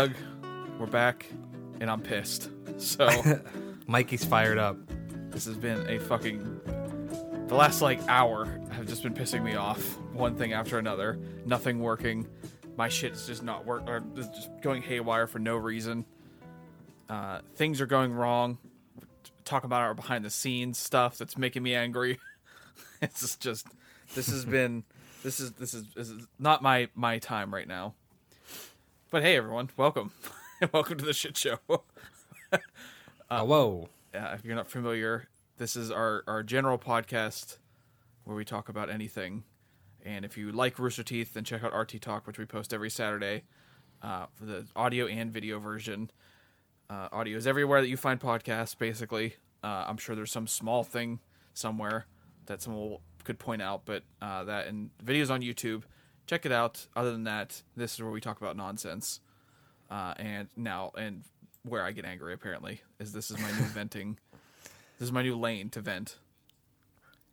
Doug. We're back, and I'm pissed. So Mikey's fired up. this has been a fucking. The last like hour have just been pissing me off. One thing after another. Nothing working. My shit's just not work or it's just going haywire for no reason. Uh, things are going wrong. Talk about our behind the scenes stuff that's making me angry. it's just, just this has been this is this is this is not my my time right now. But hey everyone, welcome. welcome to the shit show. Uh, whoa. uh, if you're not familiar, this is our, our general podcast where we talk about anything. And if you like Rooster Teeth, then check out RT Talk, which we post every Saturday uh, for the audio and video version. Uh, audio is everywhere that you find podcasts, basically. Uh, I'm sure there's some small thing somewhere that someone will, could point out, but uh, that and videos on YouTube. Check it out. Other than that, this is where we talk about nonsense. Uh, and now, and where I get angry apparently is this is my new venting. This is my new lane to vent.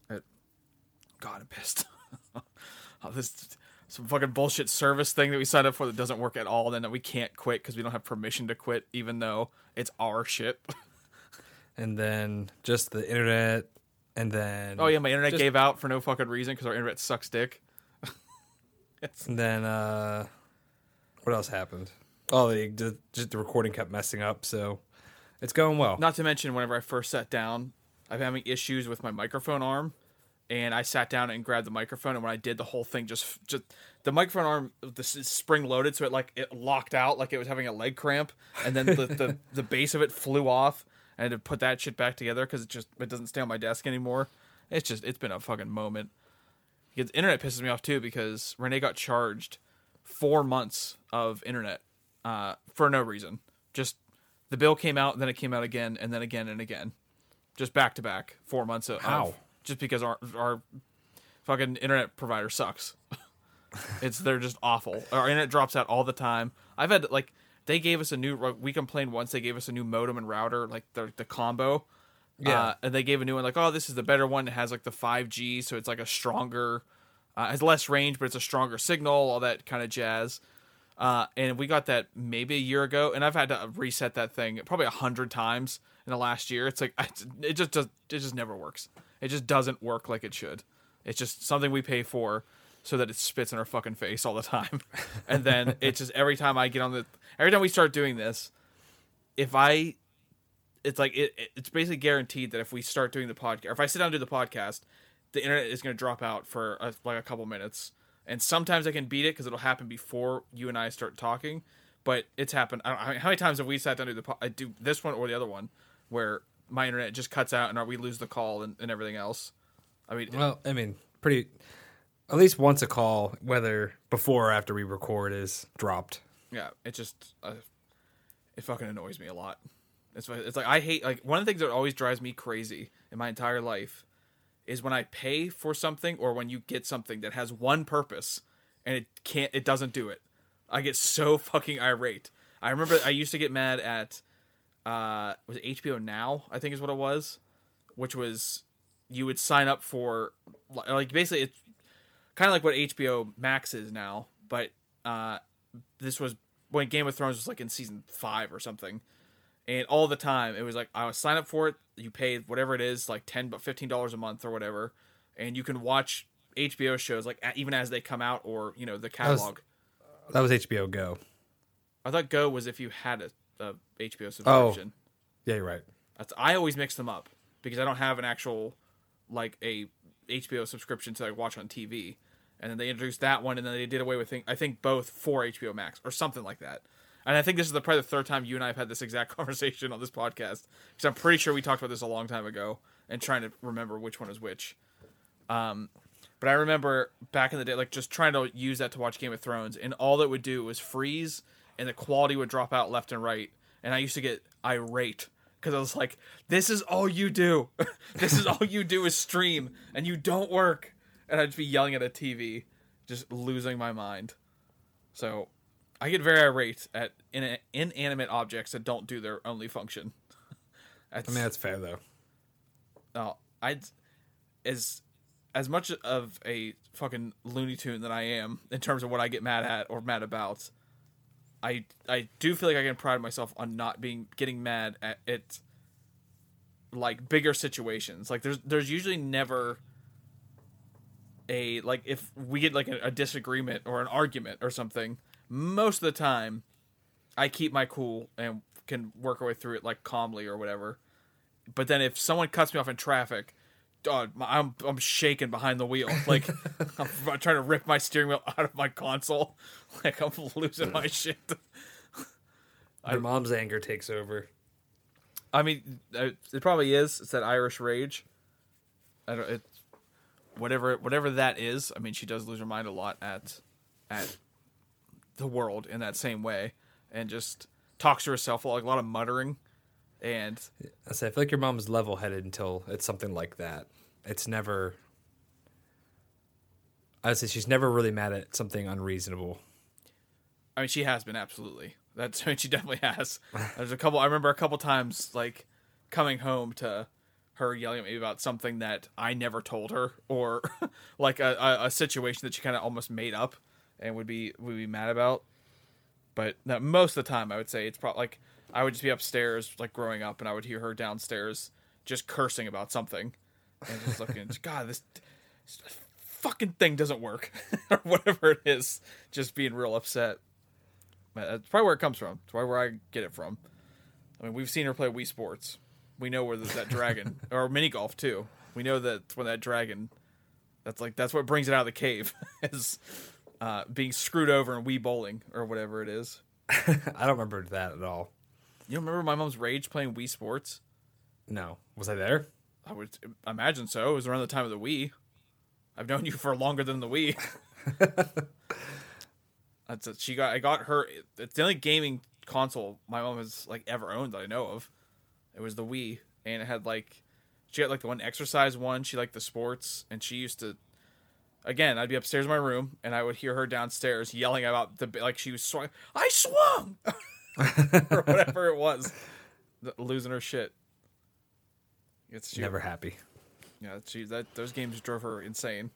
Uh, God, I'm pissed. oh, this some fucking bullshit service thing that we signed up for that doesn't work at all. Then that we can't quit because we don't have permission to quit, even though it's our shit. And then just the internet. And then. oh yeah, my internet Just- gave out for no fucking reason because our internet sucks dick. And then, uh. What else happened? Oh, the, just, just the recording kept messing up, so it's going well. Not to mention, whenever I first sat down, I'm having issues with my microphone arm, and I sat down and grabbed the microphone, and when I did, the whole thing just just the microphone arm this is spring loaded, so it like it locked out like it was having a leg cramp, and then the the, the base of it flew off. And I had to put that shit back together because it just it doesn't stay on my desk anymore. It's just it's been a fucking moment. Internet pisses me off too because Renee got charged four months of internet uh, for no reason. Just the bill came out, then it came out again, and then again and again, just back to back, four months of How? just because our our fucking internet provider sucks. it's they're just awful. Our internet drops out all the time. I've had like they gave us a new. We complained once. They gave us a new modem and router, like the the combo. Yeah. Uh, and they gave a new one, like, oh, this is the better one. It has like the 5G, so it's like a stronger, uh, has less range, but it's a stronger signal, all that kind of jazz. Uh, and we got that maybe a year ago, and I've had to reset that thing probably a hundred times in the last year. It's like it just does, it just never works. It just doesn't work like it should. It's just something we pay for so that it spits in our fucking face all the time, and then it's just every time I get on the, every time we start doing this, if I it's like it, it- it's basically guaranteed that if we start doing the podcast or if I sit down and do the podcast, the internet is going to drop out for a, like a couple minutes. And sometimes I can beat it because it'll happen before you and I start talking. But it's happened. I don't, how many- how many times have we sat down to do the po- I do this one or the other one where my internet just cuts out and we lose the call and, and everything else. I mean, Well, I mean, pretty. At least once a call, whether before or after we record, is dropped. yeah, it just uh, it fucking annoys me a lot. It's it's like I hate like one of the things that always drives me crazy in my entire life is when I pay for something or when you get something that has one purpose and it can't it doesn't do it. I get so fucking irate. I remember I used to get mad at uh was HBO Now, I think is what it was, which was you would sign up for like basically it's kind of like what HBO Max is now, but uh this was when Game of Thrones was like in season 5 or something and all the time it was like I would sign up for it. You pay whatever it is, like ten but fifteen dollars a month or whatever, and you can watch HBO shows like even as they come out or you know the catalog. That was HBO Go. I thought Go was if you had a, a HBO Oh. subscription. Yeah, you're right. That's I always mix them up because I don't have an actual like a HBO subscription to like watch on TV. And then they introduced that one, and then they did away with thing, I think both for HBO Max or something like that. And I think this is the probably the third time you and I have had this exact conversation on this podcast because I'm pretty sure we talked about this a long time ago and trying to remember which one is which. Um, but I remember back in the day, like just trying to use that to watch Game of Thrones, and all it would do was freeze, and the quality would drop out left and right. And I used to get irate because I was like, "This is all you do. this is all you do is stream, and you don't work." And I'd just be yelling at a TV, just losing my mind. So, I get very irate at in- inanimate objects that don't do their only function. That's, I mean, that's fair though. Oh, I'd as as much of a fucking Looney Tune that I am in terms of what I get mad at or mad about. I I do feel like I can pride myself on not being getting mad at it like bigger situations. Like there's there's usually never a like if we get like a, a disagreement or an argument or something, most of the time I keep my cool and can work our way through it like calmly or whatever. But then if someone cuts me off in traffic, I'm I'm shaking behind the wheel, like I'm trying to rip my steering wheel out of my console, like I'm losing my shit. Your mom's anger takes over. I mean, uh, it probably is. It's that Irish rage. I don't. It, whatever, whatever that is. I mean, she does lose her mind a lot at, at the world in that same way, and just talks to herself like a lot of muttering, and I say I feel like your mom's level headed until it's something like that. It's never. I would say she's never really mad at something unreasonable. I mean, she has been absolutely. That's I mean, she definitely has. There's a couple. I remember a couple times like coming home to her yelling at me about something that I never told her, or like a, a, a situation that she kind of almost made up and would be would be mad about. But no, most of the time, I would say it's probably like I would just be upstairs, like growing up, and I would hear her downstairs just cursing about something, and just looking, God, this, this fucking thing doesn't work, or whatever it is, just being real upset. But That's probably where it comes from. It's probably where I get it from. I mean, we've seen her play Wii Sports. We know where that dragon, or mini golf too. We know that when that dragon, that's like that's what brings it out of the cave, is uh, being screwed over in Wii bowling or whatever it is. I don't remember that at all. You don't remember my mom's rage playing Wii Sports? No, was I there? I would imagine so. It was around the time of the Wii. I've known you for longer than the Wii. That's it. She got. I got her. It's the only gaming console my mom has like ever owned that I know of. It was the Wii, and it had like she had like the one exercise one. She liked the sports, and she used to. Again, I'd be upstairs in my room, and I would hear her downstairs yelling about the like she was swung. I swung, or whatever it was, losing her shit. It's she, Never happy. yeah, she that those games drove her insane.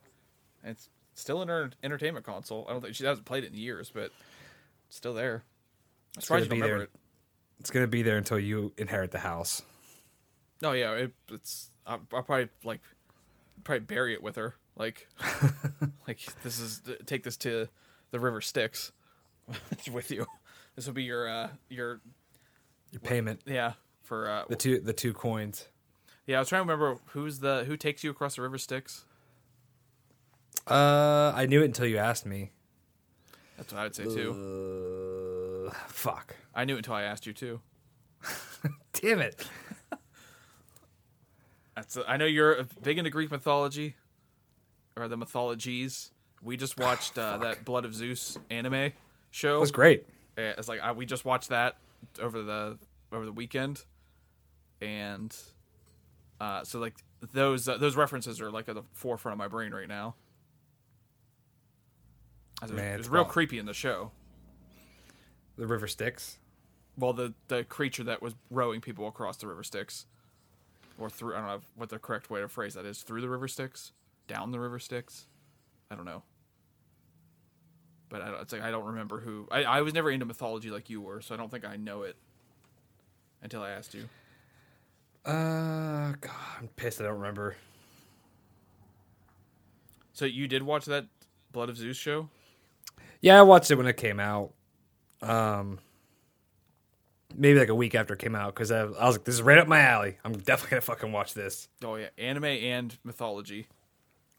And it's still in her entertainment console. I don't think she hasn't played it in years, but it's still there. I'm surprised you remember there. It's gonna be there until you inherit the house. it. Oh yeah, it, it's. I'll, I'll probably like probably bury it with her. Like, like this is take this to the River Styx with you. This will be your uh your Your payment. yeah for uh The two the two coins. yeah. I was trying to remember who's the who takes you across the River Styx. Uh, I knew it until you asked me. That's what I would say too. Uh, fuck. I knew it until I asked you too. Damn it. That's I know you're big into Greek mythology, or the mythologies. We just watched uh, that Blood of Zeus anime show. It was great. Uh, It's like I, we just watched that over the over the weekend, and uh, so like those uh, those references are like at the forefront of my brain right now. It was, it it's was real wild. creepy in the show. The river Styx. Well, the the creature that was rowing people across the river Styx, or through I don't know what the correct way to phrase that is through the river Styx, down the river Styx. I don't know. But I don't, it's like I don't remember who. I, I was never into mythology like you were, so I don't think I know it until I asked you. Uh, God, I'm pissed. I don't remember. So you did watch that Blood of Zeus show? Yeah, I watched it when it came out. Um, maybe like a week after it came out because I, I was like, "This is right up my alley. I'm definitely gonna fucking watch this." Oh yeah, anime and mythology.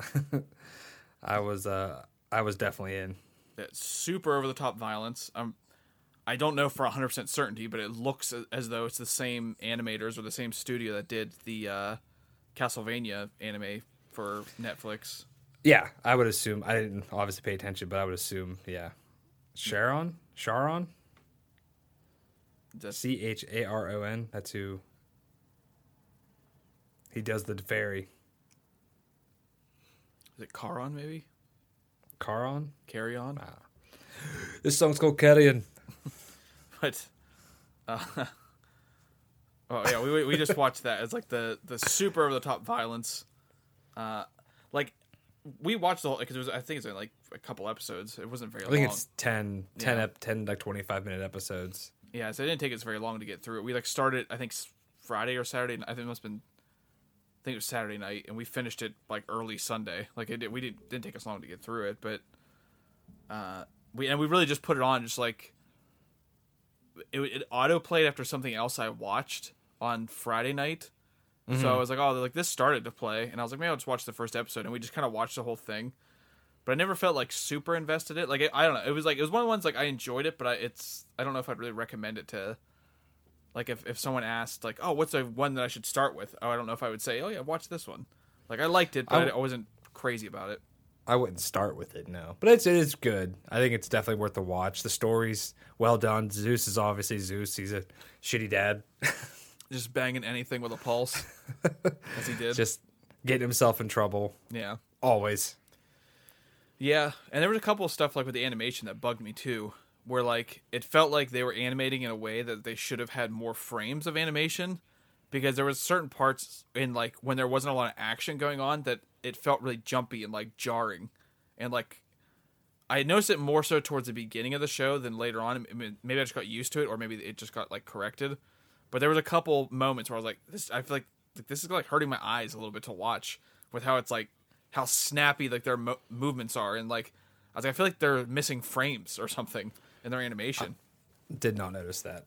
I was, uh, I was definitely in. Super over the top violence. Um, I don't know for 100% certainty, but it looks as though it's the same animators or the same studio that did the uh, Castlevania anime for Netflix. Yeah, I would assume. I didn't obviously pay attention, but I would assume. Yeah, Sharon, Sharon, C H A R O N. That's who. He does the ferry. Is it Charon maybe? Charon. Carry on? This song's called Carrion. But uh, oh yeah, we we just watched that. It's like the the super over the top violence. Uh, like we watched the whole because it was I think it's like a couple episodes. It wasn't very long. I think long. it's 10, 10, Yeah. ep- 10 like 25 minute episodes. Yeah, so it didn't take us very long to get through it. We like started I think Friday or Saturday. I think it must have been. I think it was Saturday night, and we finished it like early Sunday. Like it did, we didn't didn't take us long to get through it, but uh, we and we really just put it on just like it, it auto played after something else I watched on Friday night. So I was like, oh, like this started to play, and I was like, maybe I'll just watch the first episode, and we just kind of watched the whole thing. But I never felt like super invested in it. Like I, I don't know, it was like it was one of the ones like I enjoyed it, but I, it's I don't know if I'd really recommend it to. Like if, if someone asked like, oh, what's the one that I should start with? Oh, I don't know if I would say, oh yeah, watch this one. Like I liked it, but I, w- I wasn't crazy about it. I wouldn't start with it, no. But it's it is good. I think it's definitely worth the watch. The story's well done. Zeus is obviously Zeus. He's a shitty dad. Just banging anything with a pulse, as he did. Just getting himself in trouble. yeah. Always. Yeah, and there was a couple of stuff like with the animation that bugged me too, where like it felt like they were animating in a way that they should have had more frames of animation, because there was certain parts in like when there wasn't a lot of action going on that it felt really jumpy and like jarring, and like I noticed it more so towards the beginning of the show than later on. I mean, maybe I just got used to it, or maybe it just got like corrected. But there was a couple moments where I was like, "This." I feel like, this is like hurting my eyes a little bit to watch with how it's like how snappy like their mo- movements are, and like I was like, I feel like they're missing frames or something in their animation. Did not notice that.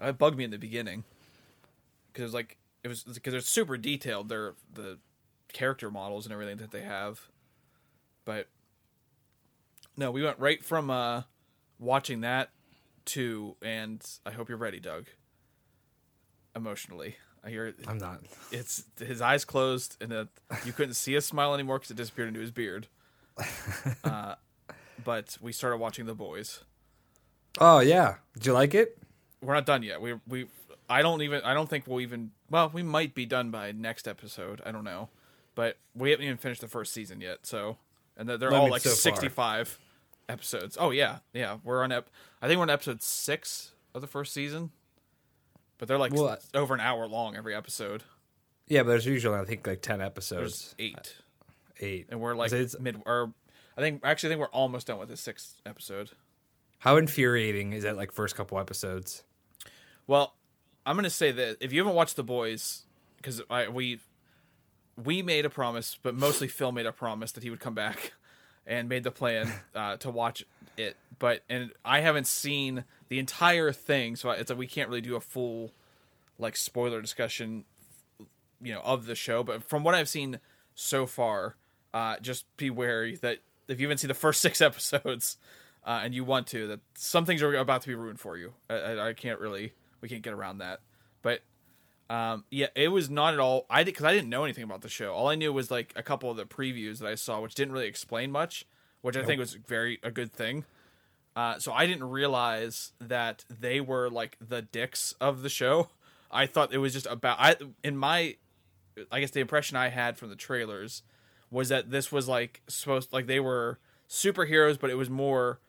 It bugged me in the beginning because it was like it was because it's super detailed. They're the character models and everything that they have, but no, we went right from uh watching that to and I hope you're ready, Doug. Emotionally, I hear it, I'm not. it's his eyes closed and that you couldn't see a smile anymore because it disappeared into his beard. uh, but we started watching The Boys. Oh yeah. Did you like it? we're not done yet. We we I don't even I don't think we'll even well we might be done by next episode. I don't know, but we haven't even finished the first season yet. So and they're, they're all like so sixty five episodes. Oh yeah, yeah. We're on ep. I think we're on episode six of the first season, but they're like Well, over an hour long every episode. Yeah, but there's usually I think like ten There's episodes. eight, Eight. and we're like It's- mid or I think actually I think we're almost done with the sixth episode. How infuriating is that like first couple episodes? Well, I'm gonna say that if you haven't watched The Boys, because I we we made a promise, but mostly Phil made a promise that he would come back and made the plan uh, to watch it. But and I haven't seen the entire thing, so it's like we can't really do a full like spoiler discussion, you know, of the show. But from what I've seen so far, uh, just be wary that if you haven't seen the first six episodes uh, and you want to, that some things are about to be ruined for you. I, I, I can't really, we can't get around that. But um, yeah, it was not at all. I did because I didn't know anything about the show. All I knew was like a couple of the previews that I saw, which didn't really explain much, which I think was very a good thing. Uh, so I didn't realize that they were like the dicks of the show. I thought it was just about I in my I guess the impression I had from the trailers was that this was like supposed like they were superheroes, but it was more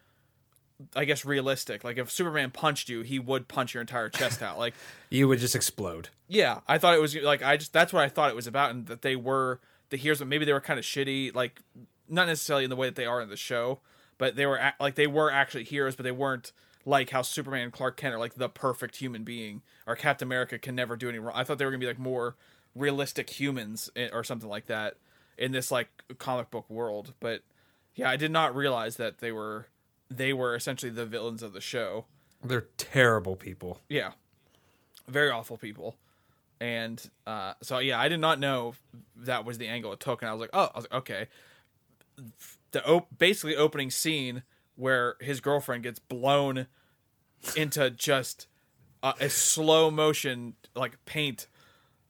I guess realistic. Like if Superman punched you, he would punch your entire chest out. Like You would just explode. yeah, I thought it was like I just that's what I thought it was about, and that they were the heroes, but maybe they were kind of shitty, like not necessarily in the way that they are in the show, but they were like they were actually heroes, but they weren't like how Superman and Clark Kent are like the perfect human being, or Captain America can never do any wrong. I thought they were gonna be like more realistic humans eh, or something like that in this like comic book world, but yeah, I did not realize that they were they were essentially the villains of the show. They're terrible people. Yeah, very awful people. And uh, so yeah, I did not know that was the angle it took, and I was like, oh, I was like, okay. The op- basically opening scene where his girlfriend gets blown into just uh, a slow motion like paint.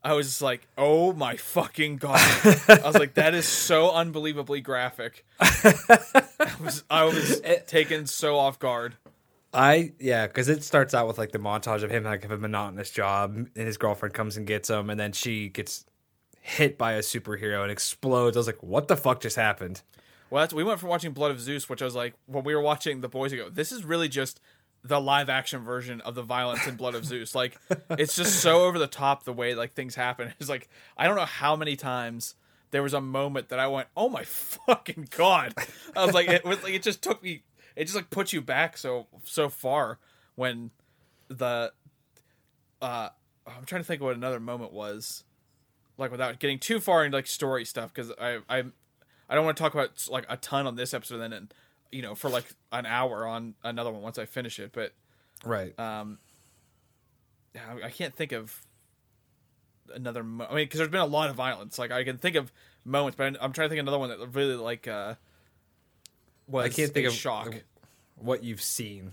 I was just like, oh my fucking god! I was like, that is so unbelievably graphic. I was I was eh. taken so off guard. I yeah, because it starts out with like the montage of him like have a monotonous job, and his girlfriend comes and gets him, and then she gets hit by a superhero and explodes. I was like, what the fuck just happened? Well, that's, we went from watching Blood of Zeus, which I was like, when we were watching The Boys ago, this is really just the live action version of the violence and Blood of Zeus. Like, it's just so over the top the way like things happen. It's like I don't know how many times there was a moment that I went, "Oh my fucking god!" I was like, it was like it just took me, it just like puts you back so so far when the uh I'm trying to think of what another moment was, like without getting too far into like story stuff because I I I don't want to talk about like a ton on this episode then and you know for like an hour on another one once I finish it, but Right. um, I- I can't think of another. Mo- I mean, because there's been a lot of violence. Like I can think of moments, but I'm, I'm trying to think of another one that really like uh was I can't think of shock. what you've seen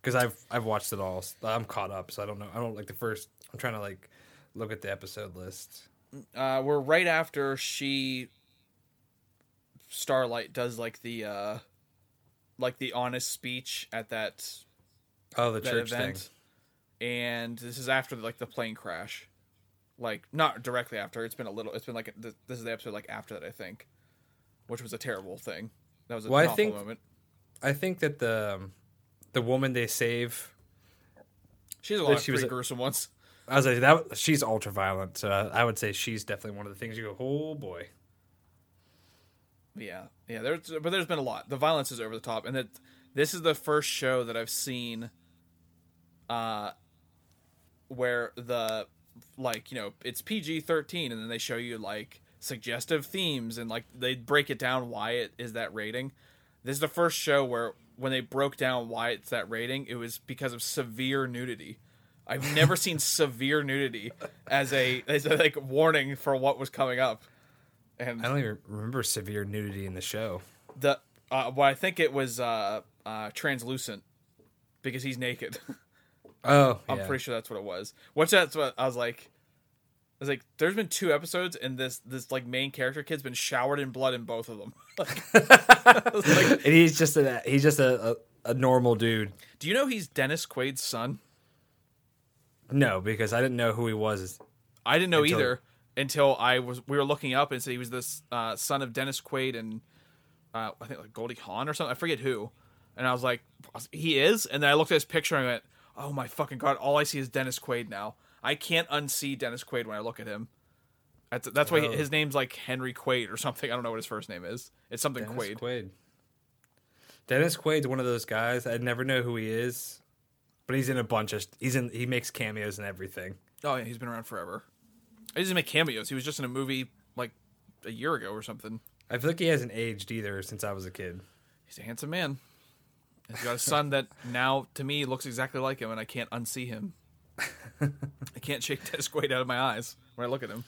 because I've I've watched it all. I'm caught up, so I don't know. I don't like the first. I'm trying to like look at the episode list. Uh, we're right after she Starlight does like the uh like the honest speech at that Oh, the that church event, thing. and this is after like the plane crash. Like not directly after. It's been a little. It's been like th- this is the episode like after that I think, which was a terrible thing. That was a Well, I think- moment. I think that the um, the woman they save. She's a lot of she was a- gruesome ones. I was like that. She's ultra violent, so I would say she's definitely one of the things you go. Oh boy. Yeah, yeah. There's but there's been a lot. The violence is over the top, and that this is the first show that I've seen, uh, where the like you know it's PG thirteen, and then they show you like suggestive themes and like they break it down why it is that rating. This is the first show where when they broke down why it's that rating, it was because of severe nudity. I've never seen severe nudity as a as a like warning for what was coming up. And I don't even remember severe nudity in the show. the uh, well, I think it was uh, uh, translucent because he's naked. Oh, I'm yeah. pretty sure that's what it was. Which that's what I was like. I was like, there's been two episodes, and this this like main character kid's been showered in blood in both of them. Like, and he's just a he's just a, a, a normal dude. do you know he's Dennis Quaid's son? No, because I didn't know who he was. I didn't know Until- either until I was we were looking up and said he was this uh, son of Dennis Quaid and uh, I think like Goldie Hawn or something. I forget who. And I was like, he is. And then I looked at his picture and I went, oh my fucking god! All I see is Dennis Quaid now. I can't unsee Dennis Quaid when I look at him. That's that's why Oh. his name's like Henry Quaid or something. I don't know what his first name is. It's something Dennis Quaid. Quaid. Dennis Quaid's one of those guys. I never know who he is, but he's in a bunch of. He's in. He makes cameos and everything. Oh yeah, he's been around forever. He doesn't make cameos. He was just in a movie like a year ago or something. I feel like he hasn't aged either since I was a kid. He's a handsome man. He's got a son that now, to me, looks exactly like him, and I can't unsee him. I can't shake Dennis Quaid out of my eyes when I look at him.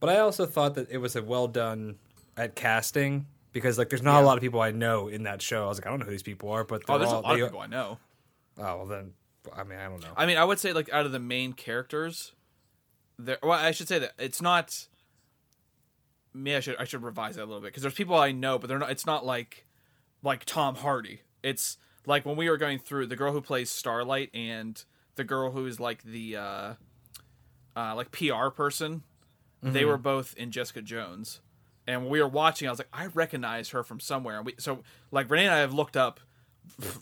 But I also thought that it was a well done at casting because like there's not Yeah. a lot of people I know in that show. I was like, I don't know who these people are, but Oh, they're there's a all- lot they- of people I know. Oh well, then I mean I don't know. I mean, I would say like out of the main characters, there. Well, I should say that it's not. Me, I should I should revise that a little bit because there's people I know, but they're not. It's not like like Tom Hardy. It's like when we were going through the girl who plays Starlight and the girl who is like the uh, uh, like PR person. They were both in Jessica Jones, and when we were watching, I was like, I recognize her from somewhere. And we so like Renee and I have looked up.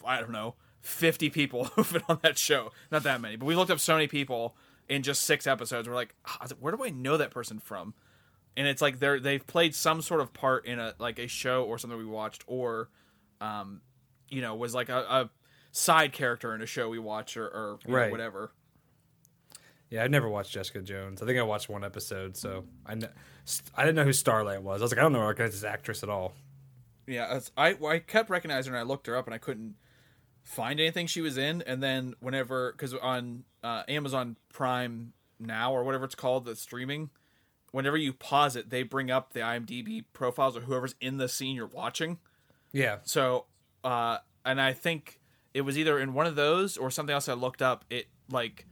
I don't know, 50 people who've been on that show. Not that many, but we looked up so many people in just six episodes. We're like, "Ah, like, where do I know that person from? And it's like they're they've played some sort of part in a like a show or something we watched, or, um, you know, was like a, a side character in a show we watch or, or you know, whatever. Yeah, I've never watched Jessica Jones. I think I watched one episode, so I kn- I didn't know who Starlight was. I was like, I don't know this actress at all. Yeah, I I kept recognizing her and I looked her up and I couldn't find anything she was in. And then whenever, because on uh, Amazon Prime now or whatever it's called, the streaming, whenever you pause it, they bring up the IMDb profiles or whoever's in the scene you're watching. Yeah, So, uh, and I think it was either in one of those or something else I looked up. It like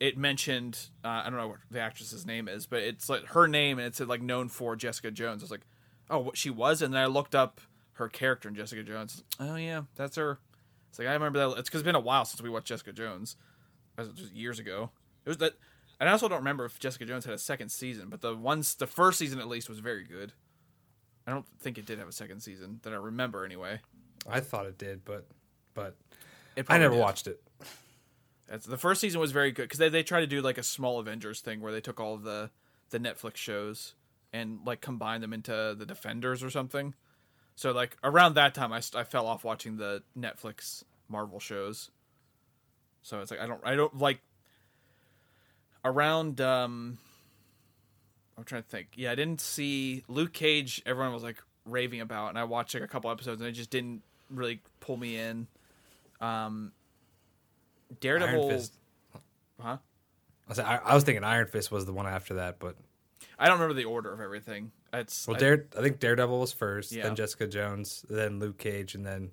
it mentioned uh, I don't know what the actress's name is, but it's like her name and it said like known for Jessica Jones. I was like, oh, what she was, and then I looked up her character in Jessica Jones. Oh yeah, that's her. It's like I remember that. It's because it's been a while since we watched Jessica Jones. It was just years ago. It was that, and I also don't remember if Jessica Jones had a second season, but the ones the first season at least was very good. I don't think it did have a second season that I remember anyway. I thought it did, but but I never did. watched it. That's, the first season was very good because they, they tried to do like a small Avengers thing where they took all of the the Netflix shows and like combine them into the Defenders or something. So like around that time, I, I fell off watching the Netflix Marvel shows. So it's like I don't I don't like around um I'm trying to think. Yeah, I didn't see Luke Cage. Everyone was like raving about, and I watched like a couple episodes, and it just didn't really pull me in. Um, Daredevil, huh? I was, I, I was thinking Iron Fist was the one after that, but I don't remember the order of everything. It's well, I- Dare, I think Daredevil was first, Yeah. then Jessica Jones, then Luke Cage, and then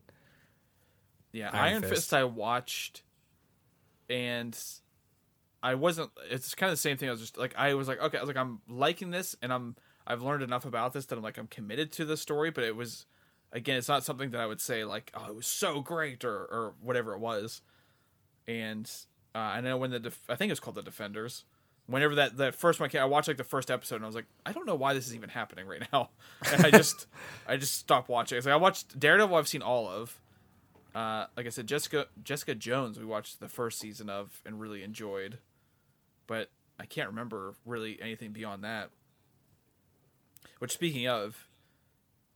Yeah, Iron Iron, Fist. Fist. I watched, and I wasn't. It's kind of the same thing. I was just like, I was like, okay, I was like, I'm liking this, and I'm I've learned enough about this that I'm like, I'm committed to the story. But it was, again, it's not something that I would say like, oh, it was so great or or whatever it was. And uh, I know when the def- I think it was called the Defenders. Whenever that that first one came, I watched like the first episode, and I was like, I don't know why this is even happening right now. And I just I just stopped watching. It's like I watched Daredevil. I've seen all of. Uh, like I said, Jessica Jessica Jones. We watched the first season of and really enjoyed, but I can't remember really anything beyond that. Which, speaking of,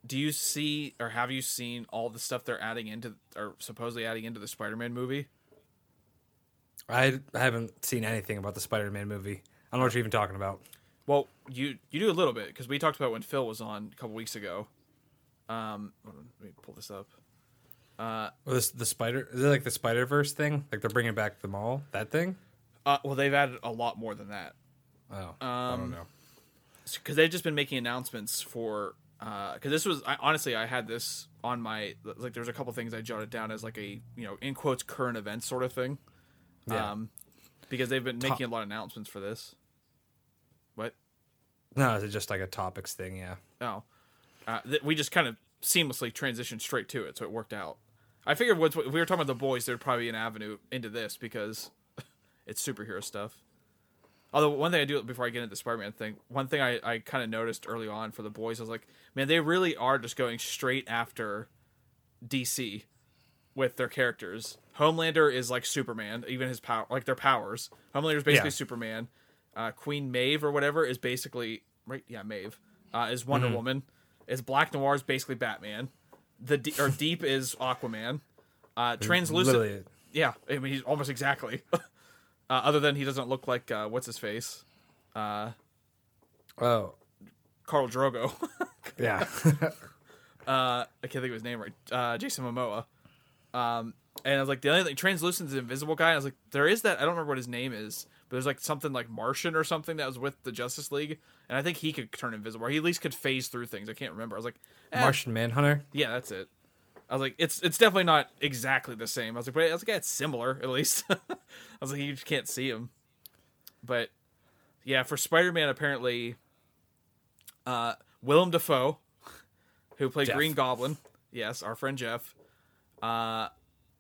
do you see or have you seen all the stuff they're adding into or supposedly adding into the Spider-Man movie? I, I haven't seen anything about the Spider-Man movie. I don't know what you're even talking about. Well, you you do a little bit because we talked about when Phil was on a couple weeks ago. Um, on, let me pull this up. Well, this the Spider is it like the Spider Verse thing? Like they're bringing back the mall that thing? Uh, well, they've added a lot more than that. Oh, I Um, don't know. because they've just been making announcements for because this was I, honestly I had this on my like there's a couple things I jotted down as like a you know in quotes current events sort of thing, Yeah. um, because they've been making a lot of announcements for this. What? No, is it just like a topics thing? Yeah. Oh, uh, th- we just kind of seamlessly transitioned straight to it, so it worked out. I figured once we we were talking about the boys, there'd probably be an avenue into this because it's superhero stuff. Although one thing I do before I get into the Spider-Man thing, one thing I, I kind of noticed early on for the boys, I was like, man, they really are just going straight after DC with their characters. Homelander is like Superman, even his power, like their powers. Homelander is basically Yeah. Superman. Uh, Queen Maeve or whatever is basically right. Yeah, Maeve uh, is Wonder Woman. Is Black Noir is basically Batman. The D- or Deep is Aquaman. Uh, translucent. Literally, Yeah, I mean he's almost exactly. uh, other than he doesn't look like uh, what's his face, Uh, oh Khal Drogo. yeah. uh, I can't think of his name right. Uh, Jason Momoa. Um, and I was like, the only thing, translucent is invisible guy. I was like, there is that. I don't remember what his name is, but there's like something like Martian or something that was with the Justice League, and I think he could turn invisible, or he at least could phase through things. I can't remember. I was like, eh, Martian Manhunter. yeah, that's it. I was like, it's it's definitely not exactly the same. I was like, but I was like, yeah, it's similar at least. I was like, you just can't see him. But yeah, for Spider Man, apparently, uh, Willem Dafoe, who played Jeff. Green Goblin, yes, our friend Jeff, uh,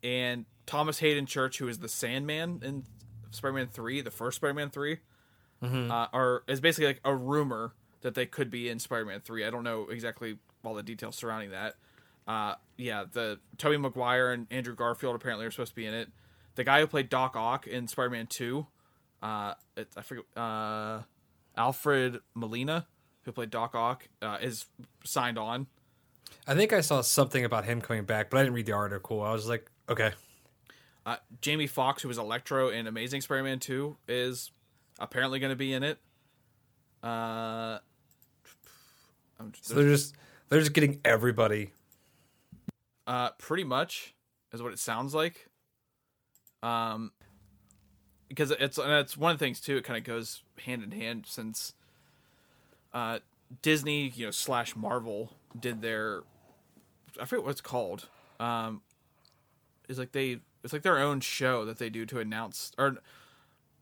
and Thomas Haden Church, who is the Sandman in Spider Man Three, the first Spider Man 3 uh, are is basically like a rumor that they could be in Spider Man Three. I don't know exactly all the details surrounding that. Uh, yeah, the Tobey Maguire and Andrew Garfield apparently are supposed to be in it. The guy who played Doc Ock in Spider Man Two, uh, it, I forget, uh, Alfred Molina, who played Doc Ock, uh, is signed on. I think I saw something about him coming back, but I didn't read the article. I was like, okay. Uh, Jamie Foxx, who was Electro in Amazing Spider-Man 2, is apparently going to be in it. Uh, I'm just, So they're just they're just getting everybody. uh, pretty much is what it sounds like. Um, because it's and it's one of the things too. It kind of goes hand in hand since uh, Disney, you know, slash Marvel did their I forget what it's called. Um, it's like they it's like their own show that they do to announce or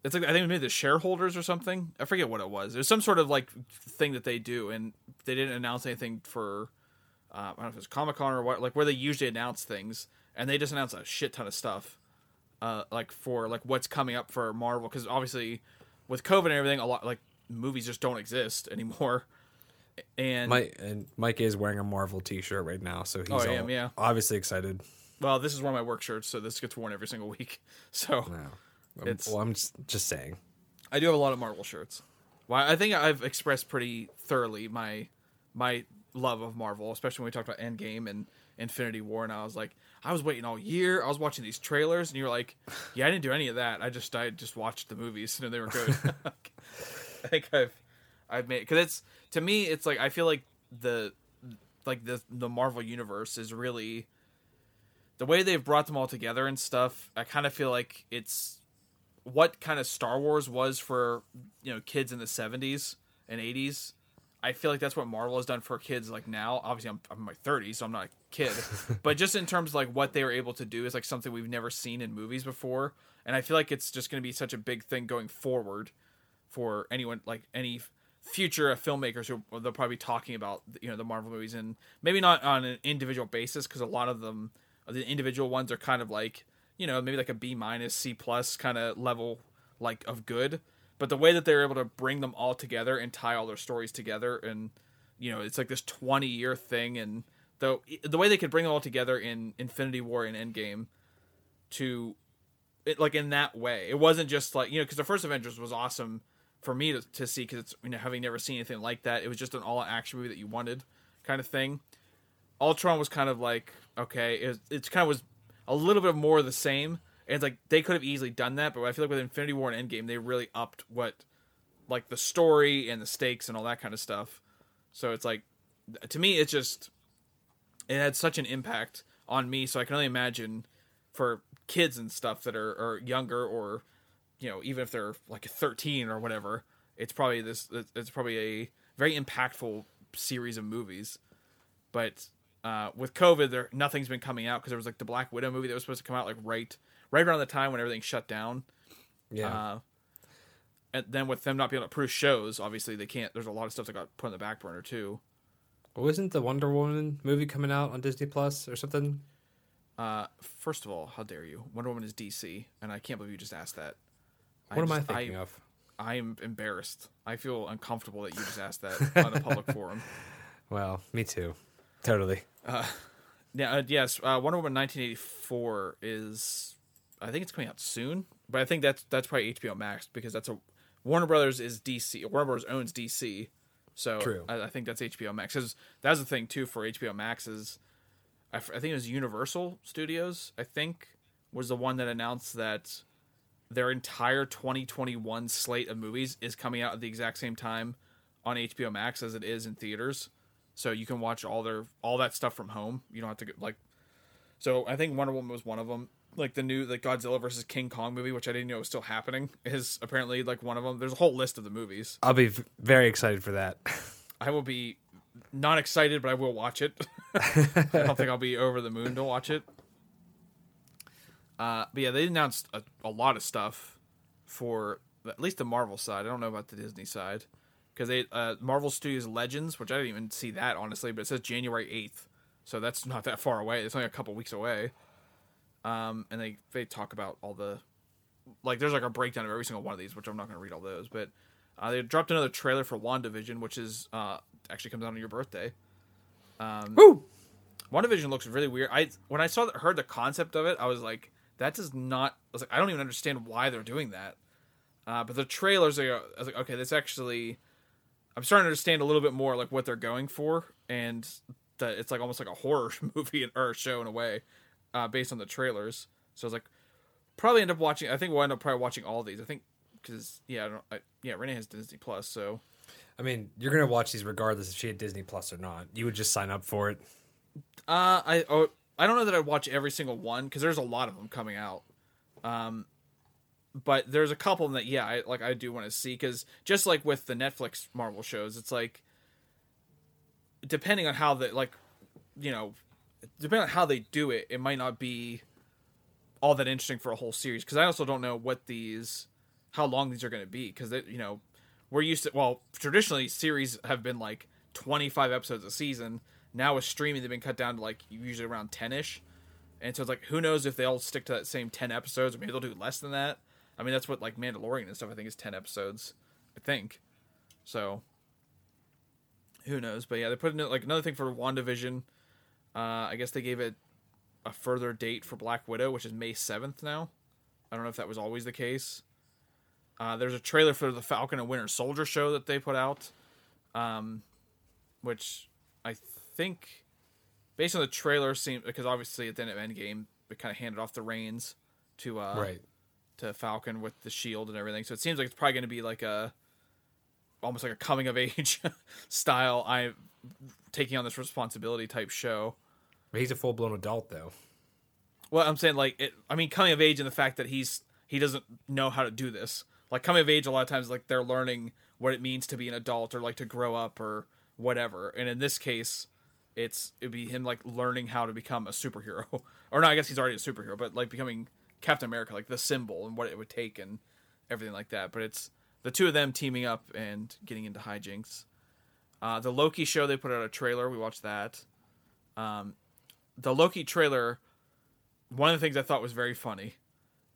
it's like I think maybe the shareholders or something. I forget what it was. There's some sort of like thing that they do, and they didn't announce anything for uh, I don't know if it's Comic Con or what, like where they usually announce things, and they just announce a shit ton of stuff, uh, like for like what's coming up for Marvel, because obviously with COVID and everything, a lot like movies just don't exist anymore, and Mike and Mike is wearing a Marvel T-shirt right now, so he's Oh, all- am, yeah. obviously excited. Well, this is one of my work shirts, so this gets worn every single week. So. It's- well, I'm just, just saying. I do have a lot of Marvel shirts. Well, I think I've expressed pretty thoroughly my my love of Marvel, especially when we talked about Endgame and Infinity War, and I was like, I was waiting all year. I was watching these trailers, and you were like, "Yeah, I didn't do any of that. I just I just watched the movies, and they were good." I think I've I've made because it's to me, it's like I feel like the like the the Marvel universe is really the way they've brought them all together and stuff. I kind of feel like it's what kind of Star Wars was for you know kids in the '70s and '80s. I feel like that's what Marvel has done for kids like now. Obviously, I'm, I'm in my 30s, so I'm not a kid, but just in terms of like what they were able to do is like something we've never seen in movies before, and I feel like it's just going to be such a big thing going forward for anyone like any future filmmakers who they'll probably be talking about you know the Marvel movies and maybe not on an individual basis because a lot of them the individual ones are kind of like you know maybe like a B minus C plus kind of level like of good. But the way that they're able to bring them all together and tie all their stories together and you know it's like this 20 year thing and the the way they could bring them all together in Infinity War and Endgame to it like in that way. It wasn't just like you know because the first Avengers was awesome for me to, to see because it's you know having never seen anything like that it was just an all action movie that you wanted kind of thing. Ultron was kind of like okay it, it's kind of was a little bit more of the same and it's like they could have easily done that, but I feel like with Infinity War and Endgame, they really upped what like the story and the stakes and all that kind of stuff. So it's like to me, it's just it had such an impact on me. So I can only imagine for kids and stuff that are, are younger or you know even if they're like 13 or whatever, it's probably this. It's probably a very impactful series of movies. But uh, with COVID, there nothing's been coming out because there was like the Black Widow movie that was supposed to come out like right right around the time when everything shut down. Yeah. Uh, and then with them not being able to produce shows, obviously they can't. There's a lot of stuff that got put on the back burner too. Wasn't the Wonder Woman movie coming out on Disney Plus or something? Uh, first of all, how dare you? Wonder Woman is DC, and I can't believe you just asked that. What am I thinking I, of? I am embarrassed. I feel uncomfortable that you just asked that on a public forum. Well, me too. Totally. Uh, Yeah, uh, yes. Uh, Wonder Woman 1984 is, I think it's coming out soon, but I think that's that's probably HBO Max because that's a Warner Brothers is DC. Warner Brothers owns DC, so True. I, I think that's HBO Max. 'Cause that was the thing too for HBO Max is, I, f- I think it was Universal Studios. I think was the one that announced that their entire 2021 slate of movies is coming out at the exact same time on HBO Max as it is in theaters. So you can watch all their all that stuff from home. You don't have to get like. So I think Wonder Woman was one of them. Like the new like Godzilla versus King Kong movie, which I didn't know was still happening, is apparently like one of them. There's a whole list of the movies. I'll be v- very excited for that. I will be not excited, but I will watch it. I don't think I'll be over the moon to watch it. Uh, but yeah, they announced a, a lot of stuff for at least the Marvel side. I don't know about the Disney side because they uh, Marvel Studios Legends, which I didn't even see that honestly, but it says January eighth, so that's not that far away. It's only a couple weeks away. Um, and they they talk about all the like there's like a breakdown of every single one of these, which I'm not going to read all those, but uh, they dropped another trailer for WandaVision, which is uh, actually comes out on your birthday. Um, Woo! WandaVision looks really weird. I when I saw heard the concept of it, I was like, that does not. I was like, I don't even understand why they're doing that. Uh, but the trailers, are, I was like, okay, this actually. I'm starting to understand a little bit more like what they're going for, and that it's like almost like a horror movie or show in a way, uh, based on the trailers. So I was like, probably end up watching. I think we'll end up probably watching all these. I think because yeah, I don't. I, yeah, Renee has Disney Plus, so I mean, you're gonna watch these regardless if she had Disney Plus or not. You would just sign up for it. Uh, I oh, I don't know that I'd watch every single one because there's a lot of them coming out. Um, but there's a couple that yeah, I like I do want to see because just like with the Netflix Marvel shows, it's like depending on how the like, you know, depending on how they do it, it might not be all that interesting for a whole series because I also don't know what these how long these are going to be because you know we're used to well traditionally series have been like 25 episodes a season. Now with streaming they've been cut down to like usually around 10ish and so it's like who knows if they'll stick to that same 10 episodes or maybe they'll do less than that i mean that's what like mandalorian and stuff i think is 10 episodes i think. So who knows? But yeah they put in like another thing for wandavision. Uh i guess they gave it a further date for black widow which is may 7th now. I don't know if that was always the case. Uh, there's a trailer for the Falcon and Winter Soldier show that they put out, um, which I think, based on the trailer, seemed because obviously at the end of Endgame, it kind of handed off the reins to uh, right. To Falcon with the shield and everything. So it seems like it's probably going to be like a almost like a coming of age style. I'm taking on this responsibility type show. But he's a full blown adult though. Well, I'm saying like it. I mean, coming of age in the fact that he's he doesn't know how to do this. Like coming of age, a lot of times like they're learning what it means to be an adult or like to grow up or whatever. And in this case, it's it'd be him like learning how to become a superhero. or no, I guess he's already a superhero, but like becoming Captain America, like the symbol and what it would take and everything like that. But it's the two of them teaming up and getting into hijinks. Uh, the Loki show they put out a trailer. We watched that. Um, the Loki trailer. One of the things I thought was very funny.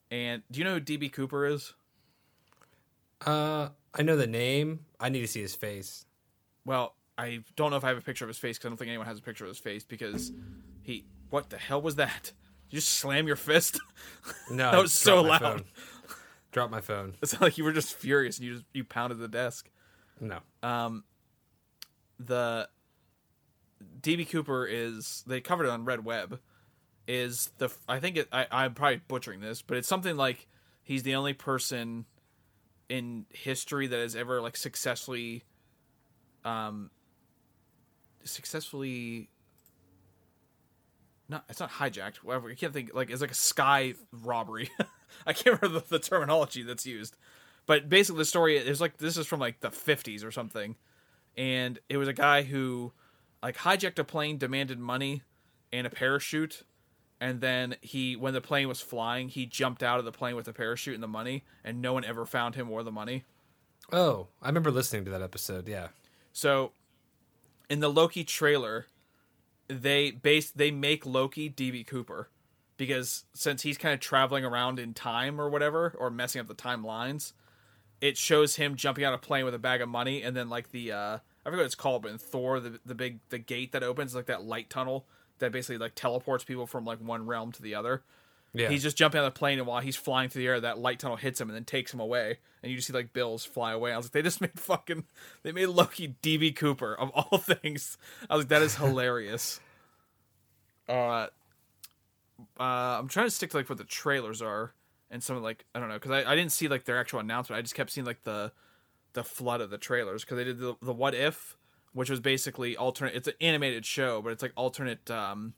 And do you know who DB Cooper is? Uh, I know the name. I need to see his face. Well, I don't know if I have a picture of his face because I don't think anyone has a picture of his face because he. What the hell was that? You just slam your fist? No, that was so loud. phone. Drop my phone. It's like you were just furious and you just you pounded the desk. No. Um, the DB Cooper is they covered it on Red Web. Is the I think it I I'm probably butchering this, but it's something like he's the only person in history that has ever like successfully, um, successfully. No, it's not hijacked. Whatever. I can't think. Like it's like a sky robbery. I can't remember the, the terminology that's used, but basically the story is like this is from like the 50s or something, and it was a guy who like hijacked a plane, demanded money and a parachute, and then he when the plane was flying, he jumped out of the plane with the parachute and the money, and no one ever found him or the money. Oh, I remember listening to that episode. Yeah. So, in the Loki trailer, they base they make Loki DB Cooper because since he's kind of traveling around in time or whatever or messing up the timelines, it shows him jumping out of plane with a bag of money and then like the uh I forget what it's called, but in Thor the the big the gate that opens like that light tunnel that basically like teleports people from like one realm to the other. Yeah. He's just jumping out of the plane, and while he's flying through the air, that light tunnel hits him and then takes him away. And you just see like bills fly away. I was like, they just made fucking, they made Loki DB Cooper of all things. I was like, that is hilarious. Uh, uh, I'm trying to stick to like what the trailers are and some of like I don't know because I, I didn't see like their actual announcement. I just kept seeing like the the flood of the trailers because they did the, the what if, which was basically alternate. It's an animated show, but it's like alternate um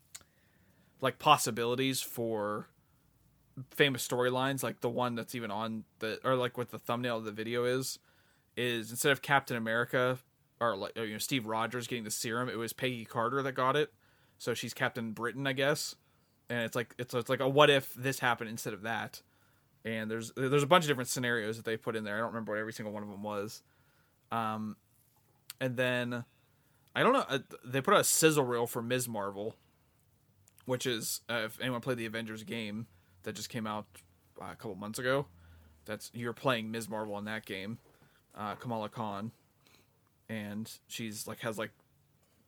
like possibilities for famous storylines like the one that's even on the or like what the thumbnail of the video is is instead of captain america or like you know steve rogers getting the serum it was peggy carter that got it. So she's captain britain i guess. And it's like it's, it's like a what if this happened instead of that. And there's there's a bunch of different scenarios that they put in there. I don't remember what every single one of them was. Um and then i don't know uh, they put out a sizzle reel for ms. Marvel which is uh, if anyone played the avengers game that just came out uh, a couple months ago. That's you're playing Ms. Marvel in that game, uh, Kamala Khan, and she's like has like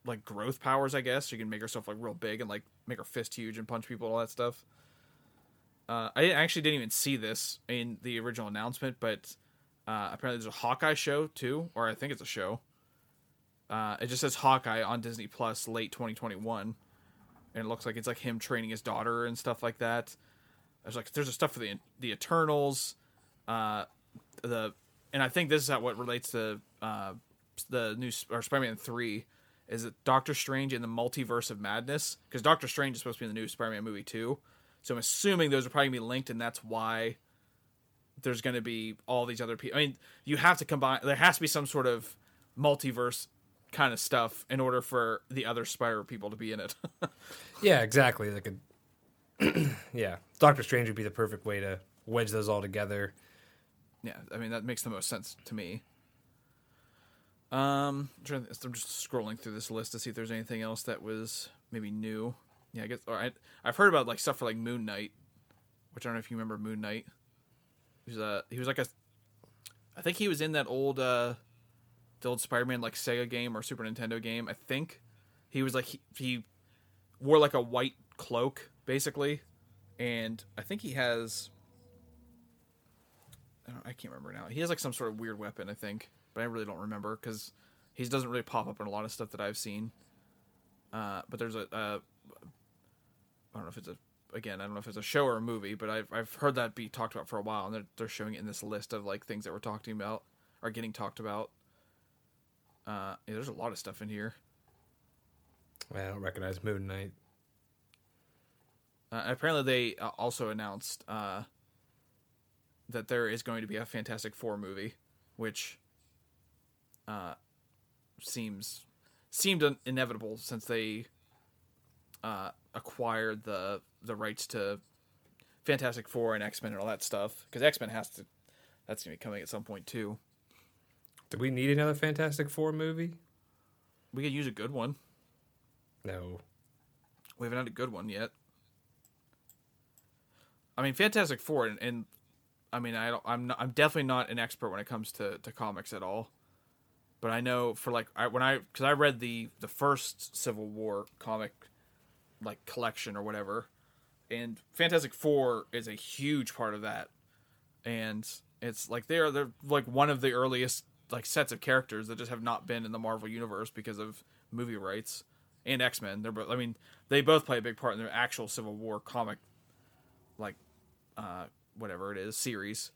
like growth powers, I guess. She can make herself like real big and like make her fist huge and punch people and all that stuff. Uh, I actually didn't even see this in the original announcement, but uh, apparently there's a Hawkeye show too, or I think it's a show. Uh, it just says Hawkeye on Disney Plus late 2021, and it looks like it's like him training his daughter and stuff like that. There's like there's a stuff for the the Eternals, uh, the and I think this is what relates to uh, the new or Spider-Man three is it Doctor Strange in the Multiverse of Madness because Doctor Strange is supposed to be in the new Spider-Man movie too. So I'm assuming those are probably gonna be linked, and that's why there's to be all these other people. I mean, you have to combine. There has to be some sort of multiverse kind of stuff in order for the other Spider people to be in it. Yeah, exactly. Like a yeah, Doctor Strange would be the perfect way to wedge those all together. yeah, I mean that makes the most sense to me. Um, I'm, just scrolling through this list to see if there's anything else that was maybe new. Yeah, I guess. All right, I've heard about like stuff for like Moon Knight, which I don't know if you remember Moon Knight. He was a he was like a, I think he was in that old uh, the old Spider-Man like Sega game or Super Nintendo game. I think he was like he, he wore like a white cloak basically, and I think he has I, I can't remember now. He has like some sort of weird weapon, I think, but I really don't remember because he doesn't really pop up in a lot of stuff that I've seen. Uh, but there's a, uh, I don't know if it's a again, I don't know if it's a show or a movie, but I've I've heard that be talked about for a while, and they're they're showing it in this list of like things that we're talking about are getting talked about. Uh, yeah, there's a lot of stuff in here. I don't recognize Moon Knight. Uh, apparently, they uh, also announced uh, that there is going to be a Fantastic Four movie, which uh, seems seemed inevitable since they uh, acquired the the rights to Fantastic Four and X Men and all that stuff. Because X Men has to, that's gonna be coming at some point too. Do we need another Fantastic Four movie? We could use a good one. No. We haven't had a good one yet. I mean, Fantastic Four, and, and I mean, I I'm not, I'm definitely not an expert when it comes to, to comics at all. But I know for like I, when I because I read the the first Civil War comic like collection or whatever, and Fantastic Four is a huge part of that, and it's like they're they're like one of the earliest like sets of characters that just have not been in the Marvel universe because of movie rights and X Men. They're I mean, they both play a big part in their actual Civil War comic, like, uh, whatever it is series.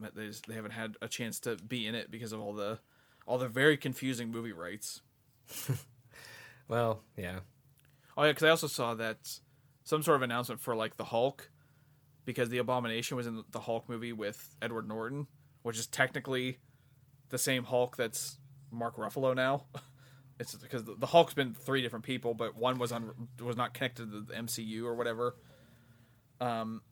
But they just, they haven't had a chance to be in it because of all the all the very confusing movie rights. Well, yeah. Oh yeah, because I also saw that some sort of announcement for like the Hulk, because the Abomination was in the Hulk movie with Edward Norton, which is technically the same Hulk that's Mark Ruffalo now. It's because the the Hulk's been three different people, but one was on was not connected to the MCU or whatever. Um,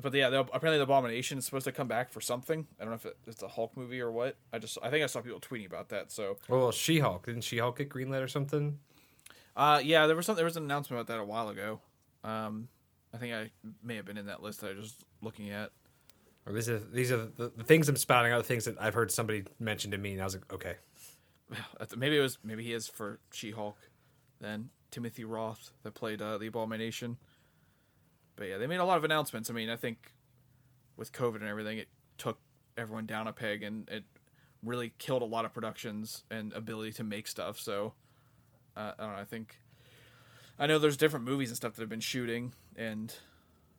but yeah, the, apparently the Abomination is supposed to come back for something. I don't know if it, it's a Hulk movie or what. I just I think I saw people tweeting about that. So Well, She Hulk. Didn't She Hulk get greenlit or something? Uh, yeah, there was some, there was an announcement about that a while ago. Um, I think I may have been in that list that I was just looking at. Or these are these are the, the things I'm spouting out. The things that I've heard somebody mention to me, and I was like, okay. Maybe it was maybe he is for She Hulk, then Timothy Roth that played uh, the Abomination. But yeah, they made a lot of announcements. I mean, I think with COVID and everything, it took everyone down a peg and it really killed a lot of productions and ability to make stuff. So uh, I don't know. I think I know there's different movies and stuff that have been shooting and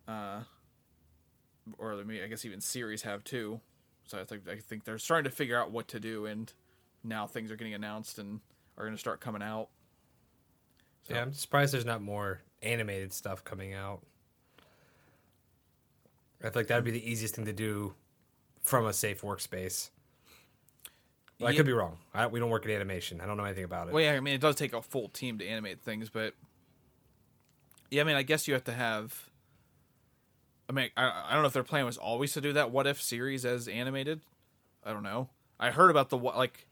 uh, or I mean, I guess even series have too. So I think I think they're starting to figure out what to do and now things are getting announced and are going to start coming out. Yeah, I'm surprised there's not more animated stuff coming out. I feel like that'd be the easiest thing to do from a safe workspace. Well, I could be wrong. I, we don't work in animation. I don't know anything about it. Well, yeah, I mean, it does take a full team to animate things, but yeah, I mean, I guess you have to have. I mean, I, I don't know if their plan was always to do that what if series as animated. I don't know. I heard about the what like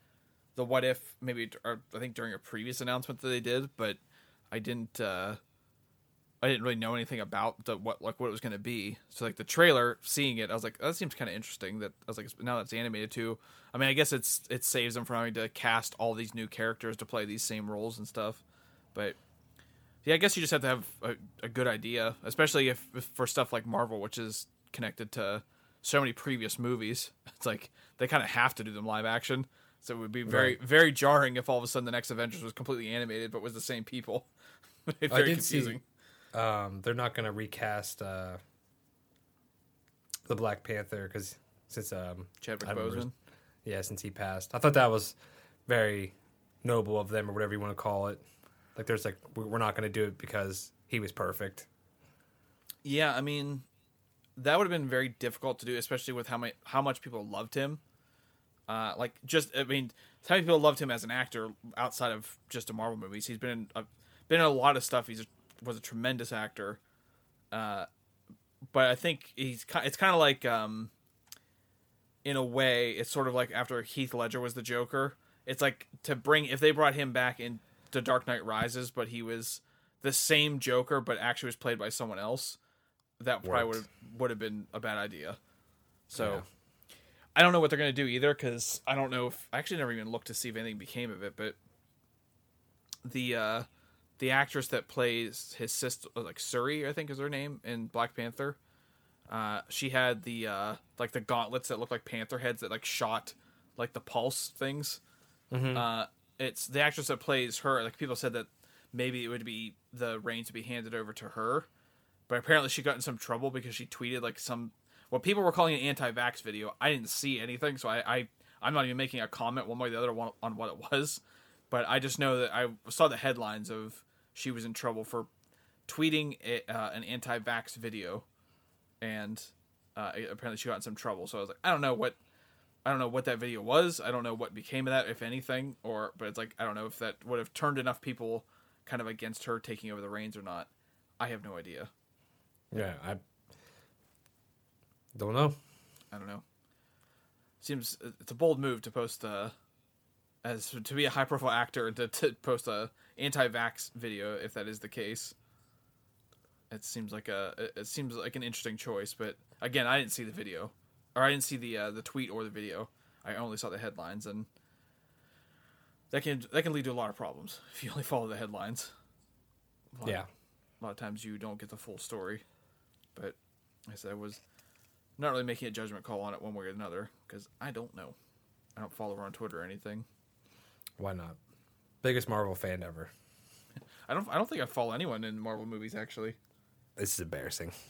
the what if maybe I think during a previous announcement that they did, but I didn't. uh I didn't really know anything about the what like what it was going to be. So like the trailer, seeing it, I was like, oh, that seems kind of interesting. That I was like, now that's animated too. I mean, I guess it's it saves them from having to cast all these new characters to play these same roles and stuff. But yeah, I guess you just have to have a, a good idea, especially if, if for stuff like Marvel, which is connected to so many previous movies. It's like they kind of have to do them live action. So it would be very Right. very jarring if all of a sudden the next Avengers was completely animated but was the same people. Very did see- confusing. Um, they're not going to recast uh, the Black Panther because since um, Chadwick Boseman. yeah, since he passed, I thought that was very noble of them or whatever you want to call it. Like, there's like we- we're not going to do it because he was perfect. Yeah, I mean, that would have been very difficult to do, especially with how much how much people loved him. Uh, like just, I mean, how many people loved him as an actor outside of just the Marvel movies? He's been in a, been in a lot of stuff. He's was a tremendous actor. Uh, but I think he's it's kind of like, um, in a way, it's sort of like after Heath Ledger was the Joker. It's like to bring if they brought him back in The Dark Knight Rises, but he was the same Joker, but actually was played by someone else. That probably would would have been a bad idea. So Yeah. I don't know what they're gonna do either because I don't know if I actually never even looked to see if anything became of it. But the uh, the actress that plays his sister, like Shuri, I think is her name in Black Panther. Uh, she had the uh, like the gauntlets that look like panther heads that like shot like the pulse things. Uh, it's the actress that plays her. Like people said that maybe it would be the reins to be handed over to her, but apparently she got in some trouble because she tweeted like some what people were calling an anti-vax video. I didn't see anything, so I, I I'm not even making a comment one way or the other on what it was. But I just know that I saw the headlines of she was in trouble for tweeting a, uh, an anti-vax video, and uh, apparently she got in some trouble. So I was like, I don't know what I don't know what that video was. I don't know what became of that, if anything, or but it's like I don't know if that would have turned enough people kind of against her taking over the reins or not. I have no idea. Yeah, I don't know. I don't know. Seems it's a bold move to post uh as to be a high profile actor and to, to post a anti-vax video if that is the case. It seems like a it- seems like an interesting choice, but again, I didn't see the video or I didn't see the uh, the tweet or the video. I only saw the headlines and that can that can lead to a lot of problems if you only follow the headlines. A lot- Yeah, a lot of times you don't get the full story. But I said I was not really making a judgment call on it one way or another because I don't know. I don't follow her on Twitter or anything. Why not? Biggest Marvel fan ever. I don't. I don't think I follow anyone in Marvel movies actually. This is embarrassing.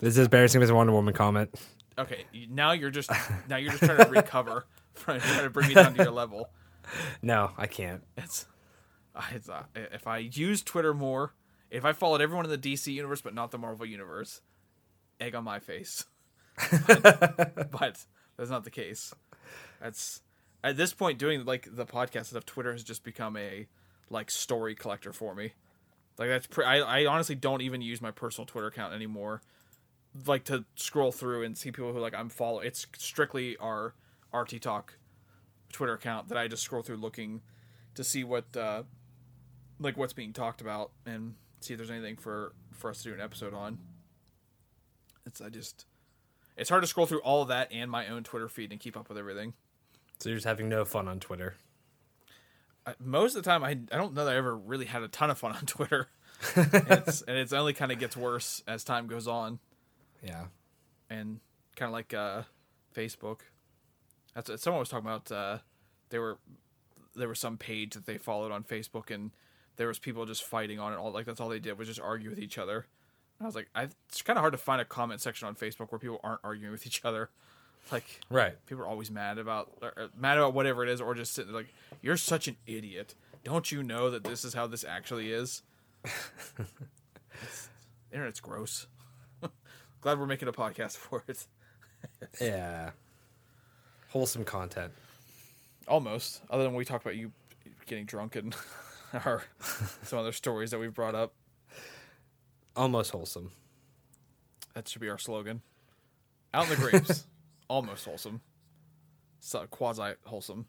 This is embarrassing as a Wonder Woman comment. Okay, now you're just now you're just trying to recover from trying to bring me down to your level. No, I can't. It's, it's uh, if I use Twitter more, if I followed everyone in the DC universe but not the Marvel universe, egg on my face. but, but that's not the case. That's at this point doing like the podcast stuff. Twitter has just become a like story collector for me. Like that's pre- I I honestly don't even use my personal Twitter account anymore. Like to scroll through and see people who like I'm follow. It's strictly our RT Talk Twitter account that I just scroll through looking to see what uh like what's being talked about and see if there's anything for for us to do an episode on. It's I just it's hard to scroll through all of that and my own Twitter feed and keep up with everything. So you're just having no fun on Twitter. I, most of the time, I, I don't know that I ever really had a ton of fun on Twitter. it's, and it's only kind of gets worse as time goes on, Yeah. and kind of like uh, Facebook. That's someone was talking about. Uh, they were there was some page that they followed on Facebook, and there was people just fighting on it. All like that's all they did was just argue with each other. And I was like, I, it's kind of hard to find a comment section on Facebook where people aren't arguing with each other. Like Right. people are always mad about mad about whatever it is or just sitting like you're such an idiot don't you know that this is how this actually is internet's gross glad we're making a podcast for it Yeah. Wholesome content. almost other than we talk about you getting drunk and our some other stories that we've brought up Almost wholesome. that should be our slogan out in the grapes almost wholesome so quasi wholesome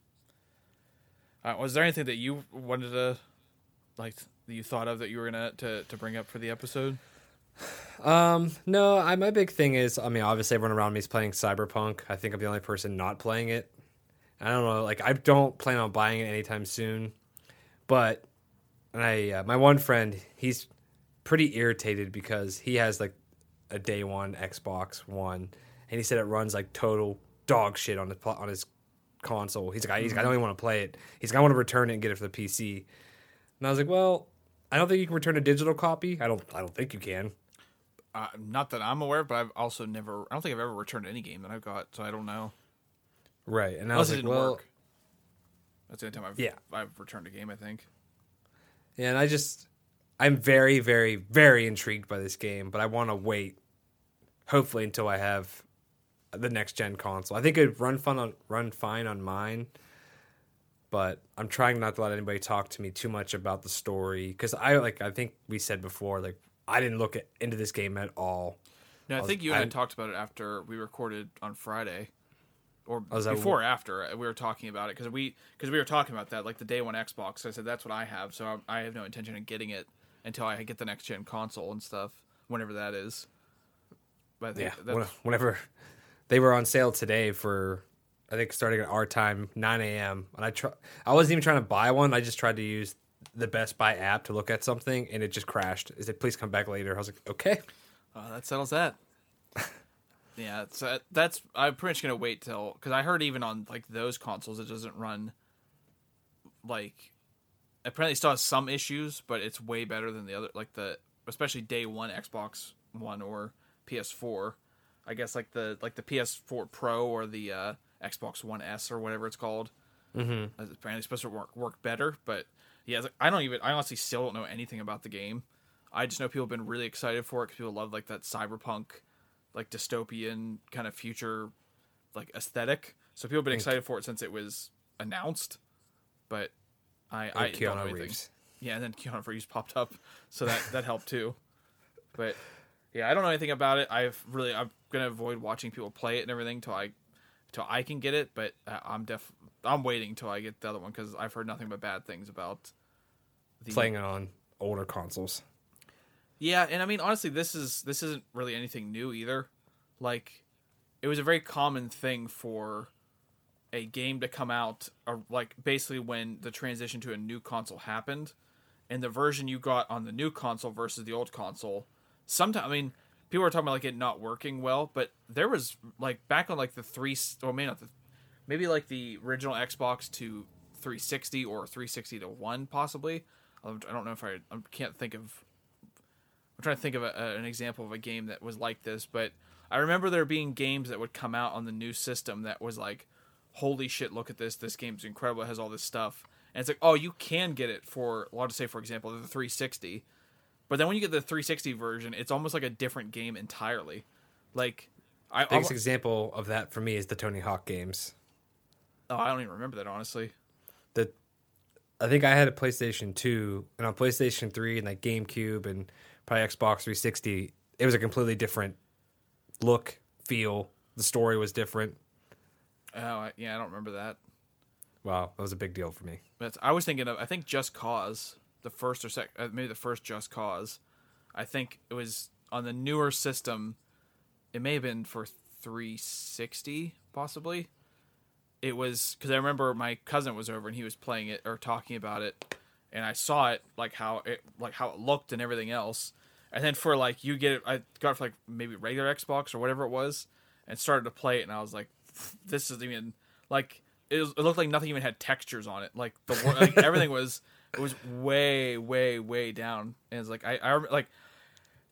uh, was there anything that you wanted to like that you thought of that you were gonna to, to bring up for the episode Um, no, I, my big thing is, I mean, obviously everyone around me is playing Cyberpunk. I think I'm the only person not playing it. I don't know, like I don't plan on buying it anytime soon. But I, uh, my one friend, he's pretty irritated because he has like a day one Xbox One, and he said it runs like total dog shit on his on his console. He's like, I, he's like, I don't even want to play it. He's like, I want to return it and get it for the PC. And I was like, well, I don't think you can return a digital copy. I don't. I don't think you can. uh, not that i'm aware but i've also never i don't think i've ever returned any game that i've got so i don't know Right. And I unless was it like, didn't well, work that's the only time i've Yeah. i've returned a game i think yeah, and I just, I'm very, very, very intrigued by this game, but I want to wait, hopefully, until I have the next gen console. I think it'd run fun on run fine on mine, but I'm trying not to let anybody talk to me too much about the story because I like I think we said before, like I didn't look at, into this game at all. no i was- think you and i I- talked about it after we recorded on friday or that- before or after uh, we were talking about it because we because we were talking about that like the day one xbox i said that's what i have so i, I have no intention of getting it until i get the next gen console and stuff whenever that is but Yeah, whenever they were on sale today for, I think starting at our time, 9 a.m. And I try, I wasn't even trying to buy one. I just tried to use the Best Buy app to look at something, and it just crashed. Is it said, "Please come back later." I was like, "Okay." uh, that settles that Yeah, so that's I'm pretty much gonna wait till because I heard even on like those consoles it doesn't run like apparently still has some issues, but it's way better than the other like the especially day one Xbox One or PS4. I guess like the like the PS4 Pro or the uh, Xbox One S or whatever it's called. Mm-hmm. It's apparently supposed to work work better, but yeah, like, I don't even I honestly still don't know anything about the game. I just know people have been really excited for it because people love like that cyberpunk, like dystopian kind of future, like aesthetic. So people have been And- excited for it since it was announced. But I I And don't know anything. Reeves. Yeah, and then Keanu Reeves popped up, so that that helped too. But yeah, I don't know anything about it. I've really I'm gonna avoid watching people play it and everything till I till I can get it. But uh, I'm def I'm waiting till I get the other one because I've heard nothing but bad things about the Playing it on older consoles. Yeah, and I mean honestly, this is this isn't really anything new either. Like, it was a very common thing for a game to come out, or like basically when the transition to a new console happened, and the version you got on the new console versus the old console. Sometimes, I mean, people were talking about like it not working well, but there was like back on like the three, or maybe not the, maybe like the original Xbox to 360 or 360 to one possibly. Um, I don't know if I I can't think of I'm trying to think of a, a- an example of a game that was like this, but I remember there being games that would come out on the new system that was like, "Holy shit! Look at this! This game's incredible. It has all this stuff." And it's like, oh, you can get it for, well, I'll just say, for example, the 360. But then when you get the 360 version, it's almost like a different game entirely. Like, I Biggest example of that for me is the Tony Hawk games. oh, I don't even remember that honestly. The I think I had a PlayStation 2 and on PlayStation 3 and like GameCube and probably Xbox 360, it was a completely different look, feel. The story was different. Oh, yeah, I don't remember that. Wow, that was a big deal for me. But I was thinking of I think Just Cause, the first or second, uh, maybe the first Just Cause. I think it was on the newer system. It may have been for 360, possibly. It was because I remember my cousin was over and he was playing it or talking about it, and I saw it like how it like how it looked and everything else. And then for like you get it, I got it for like maybe regular Xbox or whatever it was, and started to play it, and I was like, this is even like it, was, it looked like nothing even had textures on it. Like the like everything was it was way way way down, and it's like I I like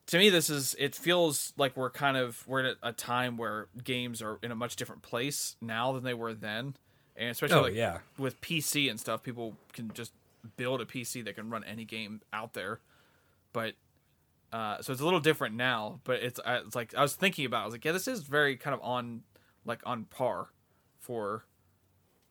to me this is it feels like we're kind of we're at a time where games are in a much different place now than they were then, and especially Oh, like yeah. with PC and stuff, people can just build a PC that can run any game out there, but. Uh, so it's a little different now, but it's it's like I was thinking about. it. I was like, yeah, this is very kind of on like on par for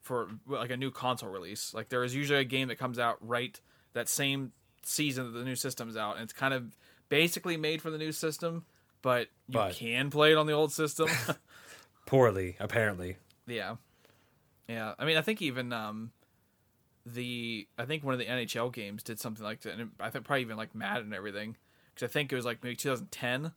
for like a new console release. Like there is usually a game that comes out right that same season that the new system's out, and it's kind of basically made for the new system, but you But- can play it on the old system. Poorly, apparently. yeah, yeah. I mean, I think even um the I think one of the NHL games did something like that, and I think probably even like Madden and everything, because I think it was like maybe 2010,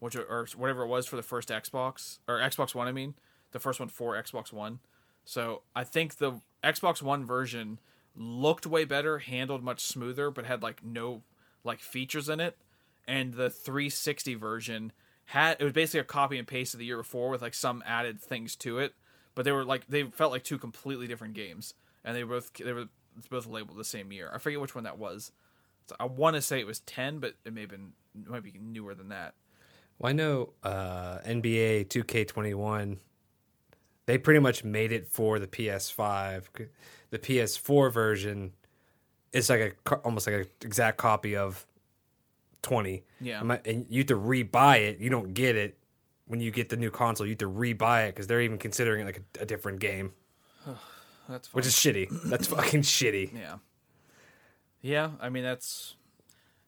which or whatever it was for the first Xbox or Xbox One. I mean, the first one for Xbox One. So I think the Xbox One version looked way better, handled much smoother, but had like no like features in it. And the 360 version had it was basically a copy and paste of the year before with like some added things to it. But they were like they felt like two completely different games, and they both they were both labeled the same year. I forget which one that was. So I want to say it was 10, but it may have been it might be newer than that. Well, I know uh, NBA 2K21. They pretty much made it for the PS5. The PS4 version is like a almost like an exact copy of 20. Yeah. And you have to rebuy it. You don't get it when you get the new console. You have to rebuy it because they're even considering it like a, a different game, That's fine. which is shitty. That's fucking shitty. Yeah. Yeah, I mean that's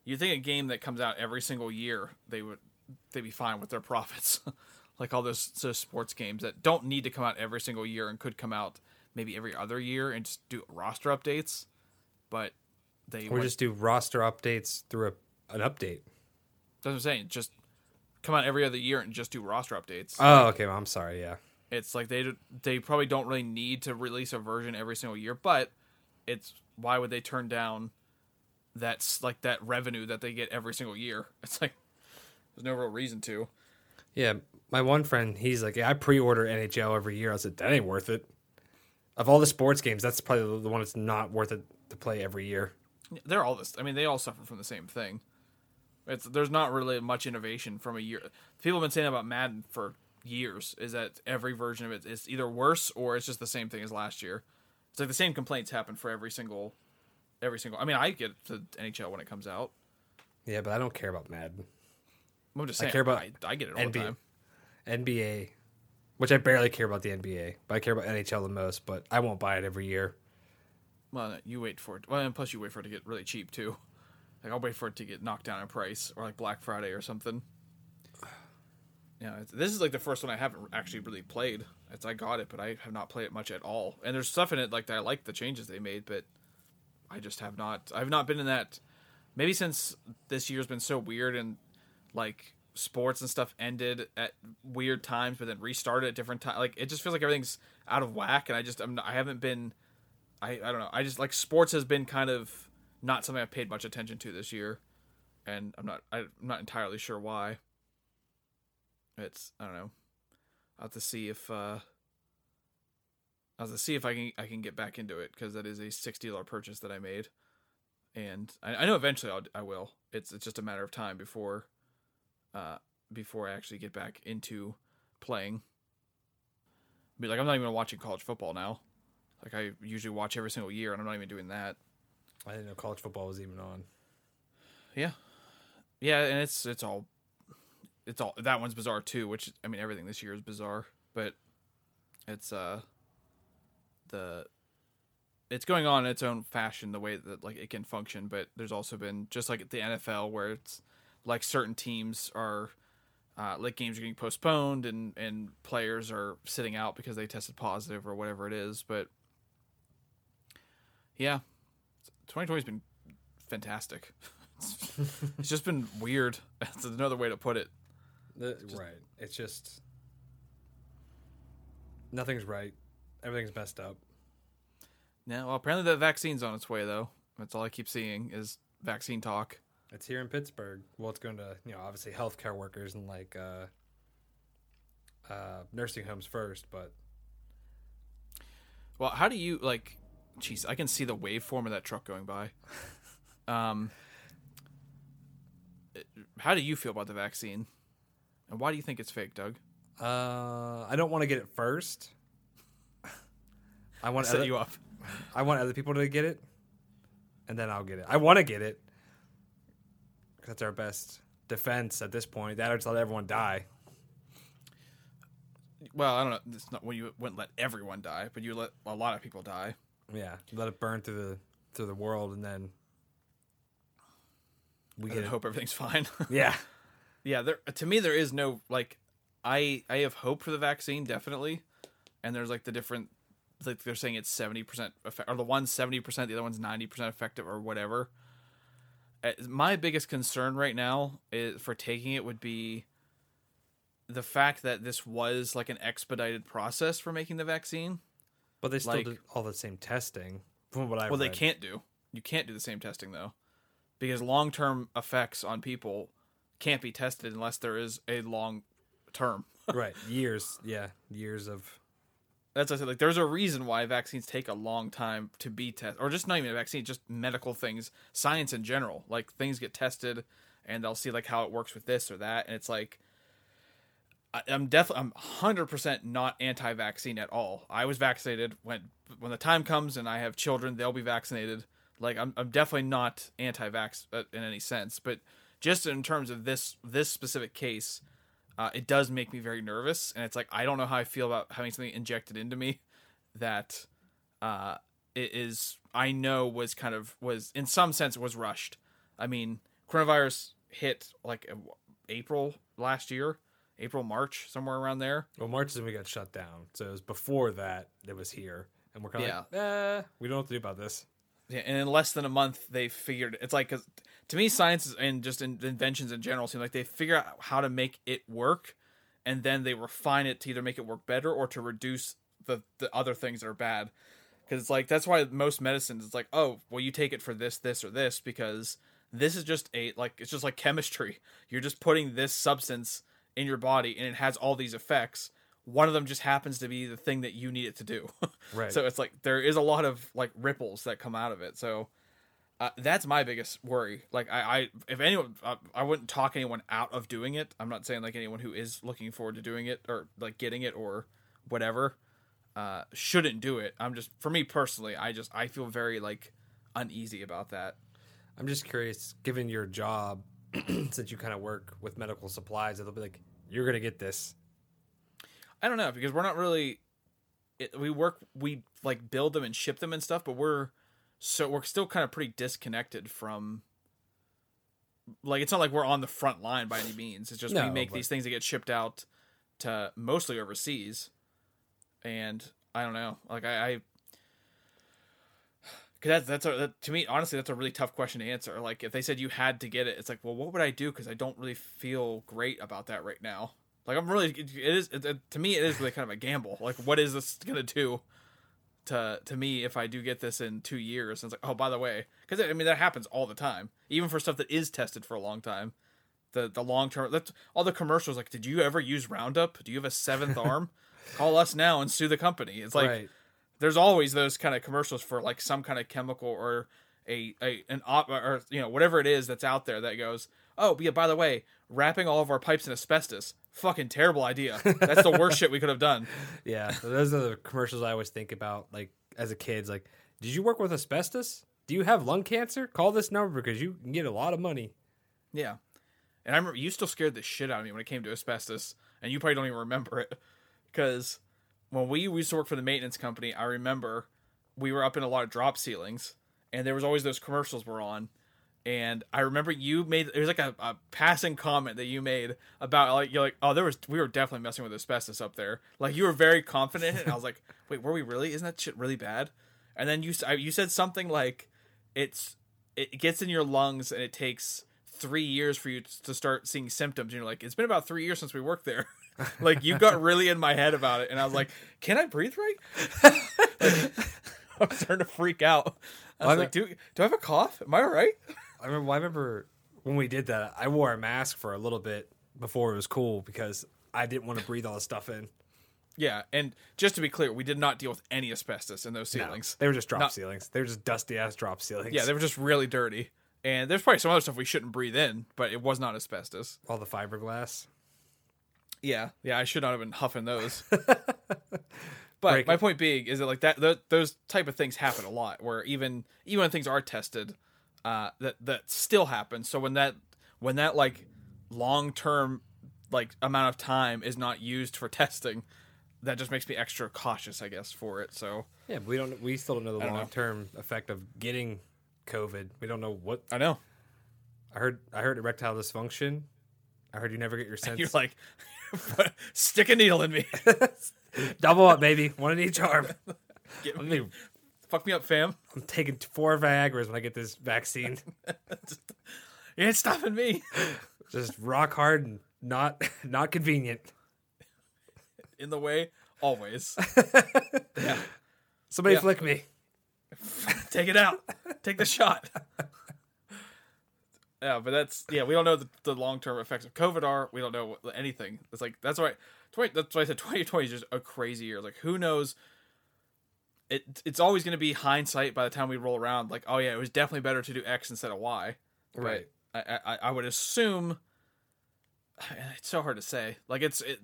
you think a game that comes out every single year, they would they'd be fine with their profits. like all those, those sports games that don't need to come out every single year and could come out maybe every other year and just do roster updates. But they Or went- just do roster updates through a, an update. that's what I'm saying, just come out every other year and just do roster updates. Oh, okay. Well, I'm sorry. Yeah. It's like they they probably don't really need to release a version every single year, but it's why would they turn down that's like that revenue that they get every single year? It's like there's no real reason to. Yeah, my one friend, he's like, yeah, I pre-order NHL every year. I said that ain't worth it. Of all the sports games, that's probably the one that's not worth it to play every year. They're all this. I mean, they all suffer from the same thing. It's there's not really much innovation from a year. People have been saying about Madden for years is that every version of it is either worse or it's just the same thing as last year. It's like the same complaints happen for every single, every single. I mean, I get to NHL when it comes out. Yeah, but I don't care about Madden. I'm just saying. I care about I, I get it all the time. NBA, which I barely care about the NBA, but I care about NHL the most. But I won't buy it every year. Well, you wait for it. Well, and plus you wait for it to get really cheap too. Like I'll wait for it to get knocked down in price, or like Black Friday or something. Yeah, this is like the first one I haven't actually really played. It's I got it, but I have not played it much at all. And there's stuff in it like that I like the changes they made, but I just have not. I've not been in that. Maybe since this year's been so weird and like sports and stuff ended at weird times, but then restarted at different times. Like it just feels like everything's out of whack, and I just I'm not, I haven't been. I I don't know. I just like sports has been kind of not something I've paid much attention to this year, and I'm not I'm not entirely sure why. It's I don't know. I'll have to see if uh I'll have to see if I can I can get back into it because that is a sixty dollar purchase that I made, and I, I know eventually I'll, I will. It's it's just a matter of time before, uh, before I actually get back into playing. Be like I'm not even watching college football now. Like I usually watch every single year, and I'm not even doing that. I didn't know college football was even on. Yeah, yeah, and it's it's all it's all that one's bizarre too. Which I mean, everything this year is bizarre, but it's uh the it's going on in its own fashion the way that like it can function. But there's also been just like the NFL where it's like certain teams are uh, like games are getting postponed and and players are sitting out because they tested positive or whatever it is. But yeah, 2020's been fantastic. it's just been weird. That's another way to put it. The, right. It's just nothing's right. Everything's messed up. Yeah, well, apparently the vaccine's on its way though. That's all I keep seeing is vaccine talk. It's here in Pittsburgh. Well, it's going to you know obviously healthcare workers and like uh, uh, nursing homes first, but Well, how do you like? Jeez, I can see the waveform of that truck going by. Um, how do you feel about the vaccine, and why do you think it's fake, Doug? uh, I don't want to get it first. I want to Set other, you up. I want other people to get it, and then I'll get it. I want to get it. That's our best defense at this point. That or just let everyone die. Well, I don't know. It's not when you wouldn't let everyone die, but you let a lot of people die. Yeah, let it burn through the through the world, and then we And get hope everything's fine. Yeah, yeah, there to me there is no like I I have hope for the vaccine definitely, and there's like the different like they're saying it's seventy percent effect or the one's seventy percent, the other one's ninety percent effective or whatever. Uh, My biggest concern right now is for taking it would be the fact that this was like an expedited process for making the vaccine. but they still Like- do all the same testing. From what I Well, they can't do. You can't do the same testing though, because long term effects on people can't be tested unless there is a long term. right years. Yeah, years of That's what I said. Like, there's a reason why vaccines take a long time to be tested, or just not even a vaccine, just medical things, science in general. Like things get tested, and they'll see like how it works with this or that, and it's like. I- I'm definitely I'm 100% not anti-vaccine at all. I was vaccinated when when the time comes and I have children, they'll be vaccinated. Like I'm I'm definitely not anti-vax uh, in any sense, but just in terms of this this specific case, uh, it does make me very nervous, and it's like I don't know how I feel about having something injected into me that uh, it is I know was kind of was in some sense was rushed. I mean, coronavirus hit like uh, April last year, April March somewhere around there. well, March is when we got shut down. So it was before that it was here, and we're kind of like, eh, we don't know what to do about this. Yeah, and in less than a month, they figured it's like 'cause to me, science and just in, inventions in general seem like they figure out how to make it work, and then they refine it to either make it work better or to reduce the the other things that are bad. Because it's like that's why most medicines it's like, oh, well, you take it for this, this, or this because this is just a like it's just like chemistry. You're just putting this substance in your body and it has all these effects. One of them just happens to be the thing that you need it to do. Right. so it's like there is a lot of like ripples that come out of it. So uh, that's my biggest worry. Like I, I if anyone, I, I wouldn't talk anyone out of doing it. I'm not saying like anyone who is looking forward to doing it or like getting it or whatever uh, shouldn't do it. I'm just for me personally, I just I feel very like uneasy about that. I'm just curious, given your job, since you kind of work with medical supplies, it'll be like you're gonna get this. I don't know because we're not really. It, we work, we like build them and ship them and stuff, but we're so we're still kind of pretty disconnected from. Like it's not like we're on the front line by any means. It's just we make but- these things that get shipped out to mostly overseas, and I don't know. Like I, I Cause that's that's a that, to me honestly that's a really tough question to answer. Like if they said you had to get it, it's like, well, what would I do? Because I don't really feel great about that right now. Like I'm really, it is it, it- to me it is really kind of a gamble. Like what is this gonna do to to me if I do get this in two years? And it's like, oh, by the way, because I mean that happens all the time, even for stuff that is tested for a long time. The the long term, that's all the commercials. Like, did you ever use Roundup? Do you have a seventh arm? Call us now and sue the company. It's like right. there's always those kind of commercials for like some kind of chemical or a, a an op or you know whatever it is that's out there that goes oh yeah by the way wrapping all of our pipes in asbestos fucking terrible idea that's the worst shit we could have done Yeah, those are the commercials I always think about. Like as a kid, it's like, did you work with asbestos? Do you have lung cancer? Call this number because you can get a lot of money. yeah and i remember you still scared the shit out of me when it came to asbestos and you probably don't even remember it because when we used to work for the maintenance company i remember we were up in a lot of drop ceilings and there was always those commercials were on and I remember you made it was like a, a passing comment that you made about like you're like oh there was we were definitely messing with asbestos up there. Like you were very confident and I was like wait were we really? Isn't that shit really bad? And then you you said something like it's it gets in your lungs and it takes three years for you to start seeing symptoms. And you're like it's been about three years since we worked there. Like you got really in my head about it and I was like can I breathe right? I'm starting to freak out. I was Well, like do do I have a cough? Am I all right I remember. well, I remember when we did that. I wore a mask for a little bit before it was cool because I didn't want to breathe all the stuff in. Yeah, and just to be clear, we did not deal with any asbestos in those No, ceilings. they were just drop Not- ceilings. They were just dusty ass drop ceilings. Yeah, they were just really dirty. And there's probably some other stuff we shouldn't breathe in, but it was not asbestos. all the fiberglass. Yeah, yeah, I should not have been huffing those. but Break my it. point being is that like that th- those type of things happen a lot, where even even when things are tested, uh, that that still happens. So when that when that like long term like amount of time is not used for testing, that just makes me extra cautious, I guess, for it. So Yeah, we don't. We still don't know the long term effect of getting COVID. We don't know what. I know I heard. I heard erectile dysfunction. I heard you never get your sense. you're like stick a needle in me, double up, baby. One in each arm. Get me fuck me up, fam. I'm taking four Viagra's when I get this vaccine. You ain't stopping me. Just rock hard and not not convenient. In the way, always. yeah. Somebody Yeah. flick me. Take it out. Take the shot. Yeah, but that's yeah. We don't know the, the long term effects of COVID are. We don't know anything. It's like that's why. 20, that's why I said twenty twenty is just a crazy year. Like who knows? It it's always going to be hindsight by the time we roll around. Like oh yeah, it was definitely better to do X instead of Y. But Right. I, I I would assume. It's so hard to say. Like it's it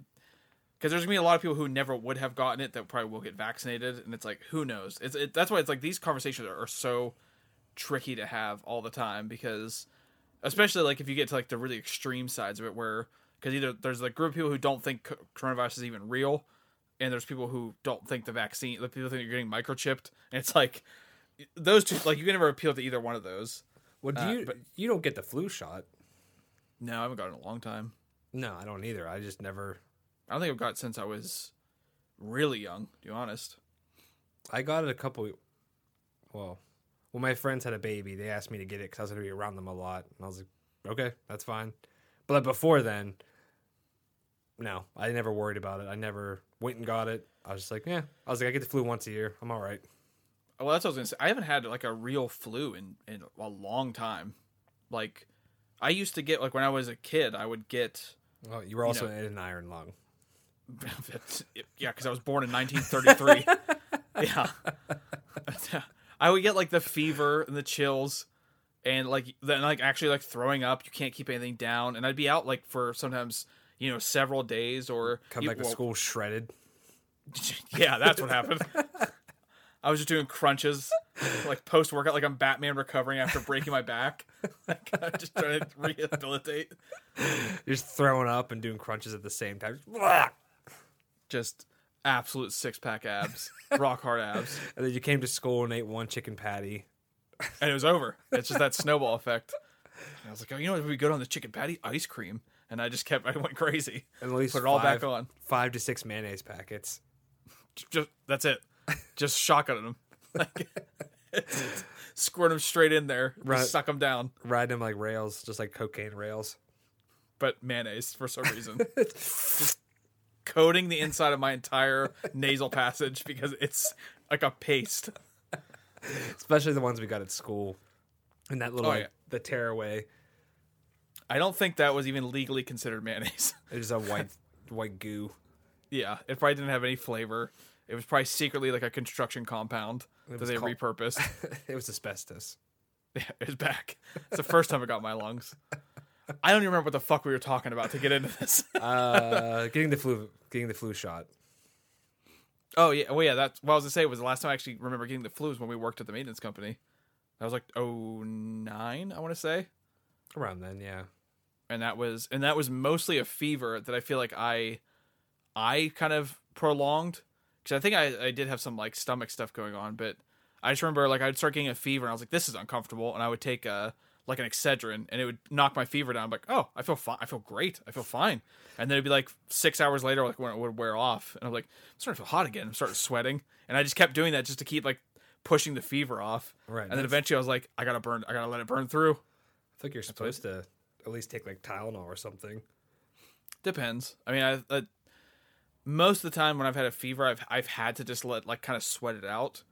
because there's gonna be a lot of people who never would have gotten it that probably will get vaccinated, and it's like who knows? It's it, that's why it's like these conversations are, are so tricky to have all the time because especially like if you get to like the really extreme sides of it where because either there's a group of people who don't think coronavirus is even real and there's people who don't think the vaccine the people think you're getting microchipped and it's like those two like you can never appeal to either one of those Well, do Uh, you? but- you don't get the flu shot. no i haven't gotten it in a long time No, I don't either. I just never. i don't think i've got it since i was really young to be honest I got it a couple. Well, when my friends had a baby, they asked me to get it because I was going to be around them a lot, and I was like, okay, that's fine. But before then, no, I never worried about it. I never went and got it. I was just like, yeah. I was like, I get the flu once a year. I'm all right. Well, that's what I was gonna say. I haven't had like a real flu in in a long time. Like, I used to get like when I was a kid, I would get Oh, you were also in an iron lung. yeah, because I was born in 1933. yeah, I would get like the fever and the chills, and like then like actually like throwing up. You can't keep anything down, and I'd be out like for sometimes you know several days or Come you- back to well, school shredded. Yeah, that's what happened. I was just doing crunches, like post workout, like I'm Batman recovering after breaking my back. Like, I'm just trying to rehabilitate. You're just throwing up and doing crunches at the same time. Just absolute six pack abs, rock hard abs, And then you came to school and ate one chicken patty. and it was over. It's just that snowball effect. And I was like, oh, you know what would be good on the chicken patty? Ice cream. And I just kept, I went crazy. And at least Put it all five, back on. Five to six mayonnaise packets. Just that's it. Just shotgunning them. Like, squirt them straight in there, Right. suck them down. Riding them like rails, just like cocaine rails. but mayonnaise for some reason. Just coating the inside of my entire nasal passage because it's like a paste. Especially the ones we got at school. And that little Oh, like, yeah. the tearaway. I don't think that was even legally considered mayonnaise. It was a white white goo. yeah, it probably didn't have any flavor. It was probably secretly like a construction compound that they called- repurposed. it was asbestos. yeah, it was back. It's the first time it got my lungs. I don't even remember what the fuck we were talking about to get into this. Uh, getting the flu getting the flu shot. oh yeah, well yeah. That's what I was gonna say was the last time I actually remember getting the flu was when we worked at the maintenance company. That was like oh nine, I want to say. Around then, yeah. And that was and that was mostly a fever that I feel like I I kind of prolonged. Because I think I I did have some like stomach stuff going on, but I just remember like I'd start getting a fever and I was like this is uncomfortable and I would take a like an Excedrin and it would knock my fever down. I'm like oh I feel fine I feel great. I feel fine. And then it'd be like six hours later like when it would wear off and I'm like I'm starting to feel hot again. I'm starting sweating. And I just kept doing that just to keep like pushing the fever off. Right, and then eventually I was like I gotta burn I gotta let it burn through. I think you're supposed to at least take like Tylenol or something. Depends. I mean, I, I most of the time when I've had a fever, I've I've had to just let like kind of sweat it out,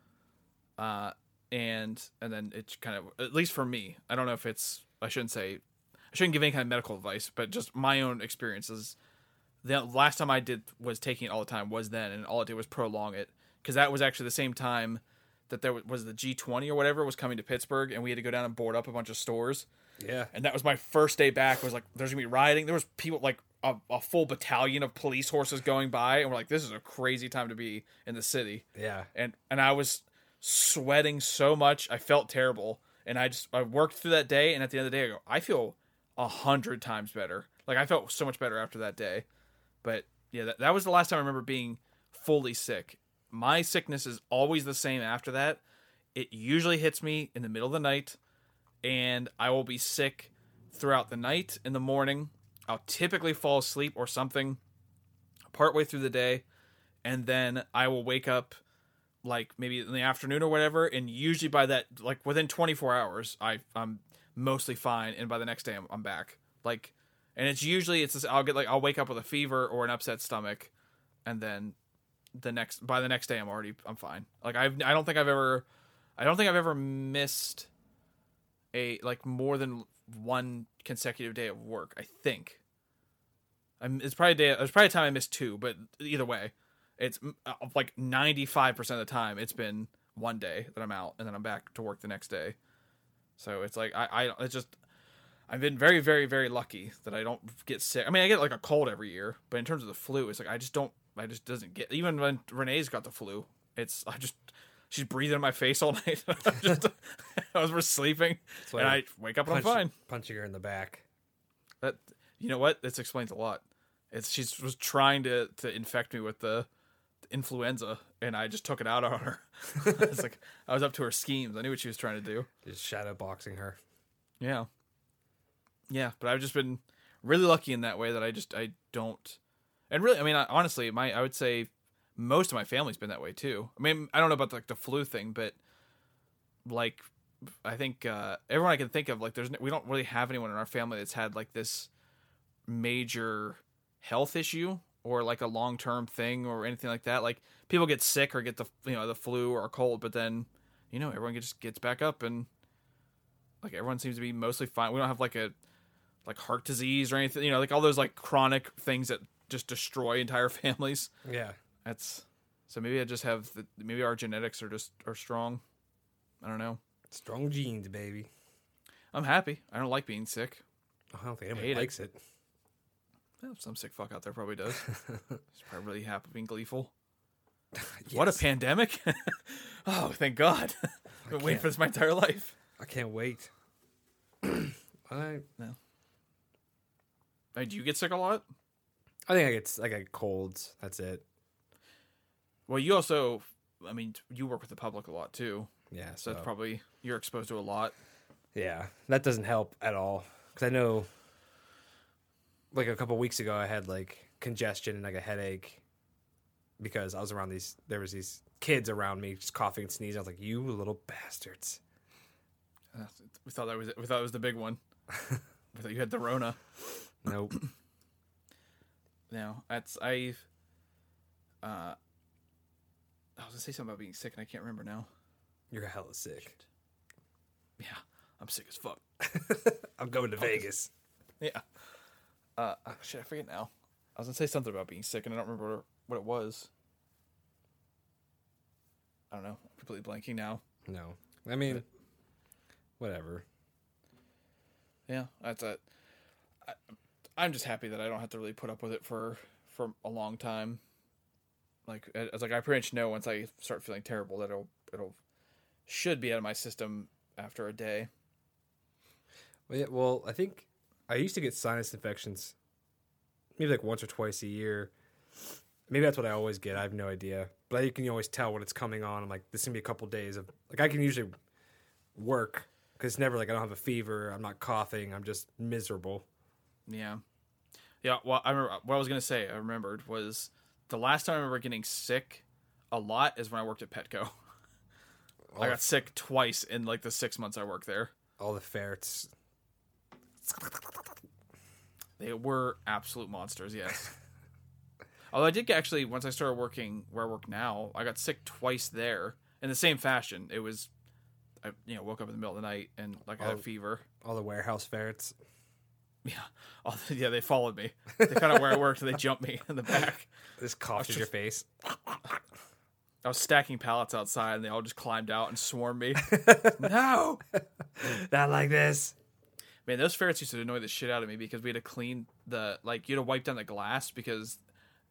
uh, and and then it's kind of at least for me. I don't know if it's I shouldn't say I shouldn't give any kind of medical advice, but just my own experiences. The last time I did was taking it all the time was then, and all it did was prolong it because that was actually the same time that there was the G20 or whatever was coming to Pittsburgh, and we had to go down and board up a bunch of stores Yeah. and that was my first day back. Was like there's gonna be rioting. There was people like a, a full battalion of police horses going by and we're like this is a crazy time to be in the city. Yeah. and and i was sweating so much i felt terrible. And i just i worked through that day and at the end of the day i go i feel a hundred times better. Like i felt so much better after that day. But yeah that, that was the last time i remember being fully sick. My sickness is always the same after that. It usually hits me in the middle of the night and I will be sick throughout the night in the morning. I'll typically fall asleep or something partway through the day, and then I will wake up like maybe in the afternoon or whatever. And usually by that, like within 24 hours, I I'm mostly fine, and by the next day I'm, I'm back. Like, and it's usually it's this, I'll get like I'll wake up with a fever or an upset stomach, and then the next by the next day I'm already I'm fine. Like I've I don't think I've ever I don't think I've ever missed a like more than one consecutive day of work. I think. I'm, it's probably a day. There's probably a time I missed two, but either way, it's uh, like 95 percent of the time it's been one day that I'm out and then I'm back to work the next day. So it's like I I it's just I've been very very very lucky that I don't get sick. I mean I get like a cold every year, but in terms of the flu, it's like I just don't. I just doesn't get. Even when Renee's got the flu, it's I just she's breathing in my face all night. Just I was sleeping why and I I wake up and I'm fine. Punching her in the back. That you know what? This explains a lot. It's she was trying to to infect me with the, the influenza, and I just took it out on her. it's like I was up to her schemes. I knew what she was trying to do. Just shadow boxing her. Yeah, yeah. But I've just been really lucky in that way that I just I don't. And really, I mean, I, honestly, my I would say most of my family's been that way too. I mean, I don't know about like the flu thing, but like I think uh, everyone I can think of, like, there's we don't really have anyone in our family that's had like this major health issue or like a long term thing or anything like that. Like people get sick or get the you know the flu or a cold, but then you know everyone just gets back up and like everyone seems to be mostly fine. We don't have like a like heart disease or anything. You know, like all those like chronic things that just destroy entire families. Yeah. That's so maybe I just have the maybe our genetics are just are strong. I don't know. Strong genes, baby. I'm happy. I don't like being sick. I don't think anybody likes it. Well, some sick fuck out there probably does. He's probably really happy being gleeful. What a pandemic! oh, thank God! I've been waiting for this my entire life. I can't wait. I no. Hey, do you get sick a lot? I think I get I get colds. That's it. Well, you also, I mean, you work with the public a lot too, Yeah. so So, that's probably you're exposed to a lot. yeah, that doesn't help at all. Because I know, like a couple weeks ago, I had like congestion and like a headache because I was around these. There was these kids around me just coughing and sneezing. I was like, "You little bastards!" Uh, We thought that was we thought it was the big one. we thought you had the Rona. Nope. No, that's I. Uh, I was gonna say something about being sick, and I can't remember now. You're hella sick. Yeah, I'm sick as fuck. I'm going to Vegas. Yeah. Uh, oh, shit, I forget now. I was gonna say something about being sick, and I don't remember what it was. I don't know. I'm completely blanking now. No, I mean, whatever. Yeah, that's it. I, I'm just happy that I don't have to really put up with it for for a long time. Like, it's like I pretty much know once I start feeling terrible that it'll it'll should be out of my system after a day. Well, yeah, well, I think I used to get sinus infections maybe like once or twice a year. Maybe that's what I always get. I have no idea. But you can always tell when it's coming on. I'm like, this is to be a couple days of, like, I can usually work because it's never like I don't have a fever. I'm not coughing. I'm just miserable. Yeah. Yeah, well, I remember what I was gonna say. I remembered was the last time I remember getting sick a lot is when I worked at Petco. I oh. got sick twice in like the six months I worked there. All the ferrets. They were absolute monsters. Yes. Although I did get actually once I started working where I work now, I got sick twice there in the same fashion. It was, I you know woke up in the middle of the night and like I had Oh. a fever. All the warehouse ferrets. Yeah, oh, yeah, they followed me. They found out where I worked and they jumped me in the back. This coughs in your face. I was stacking pallets outside, and they all just climbed out and swarmed me. no, Not like this. man, those ferrets used to annoy the shit out of me because we had to clean the like you had to wipe down the glass because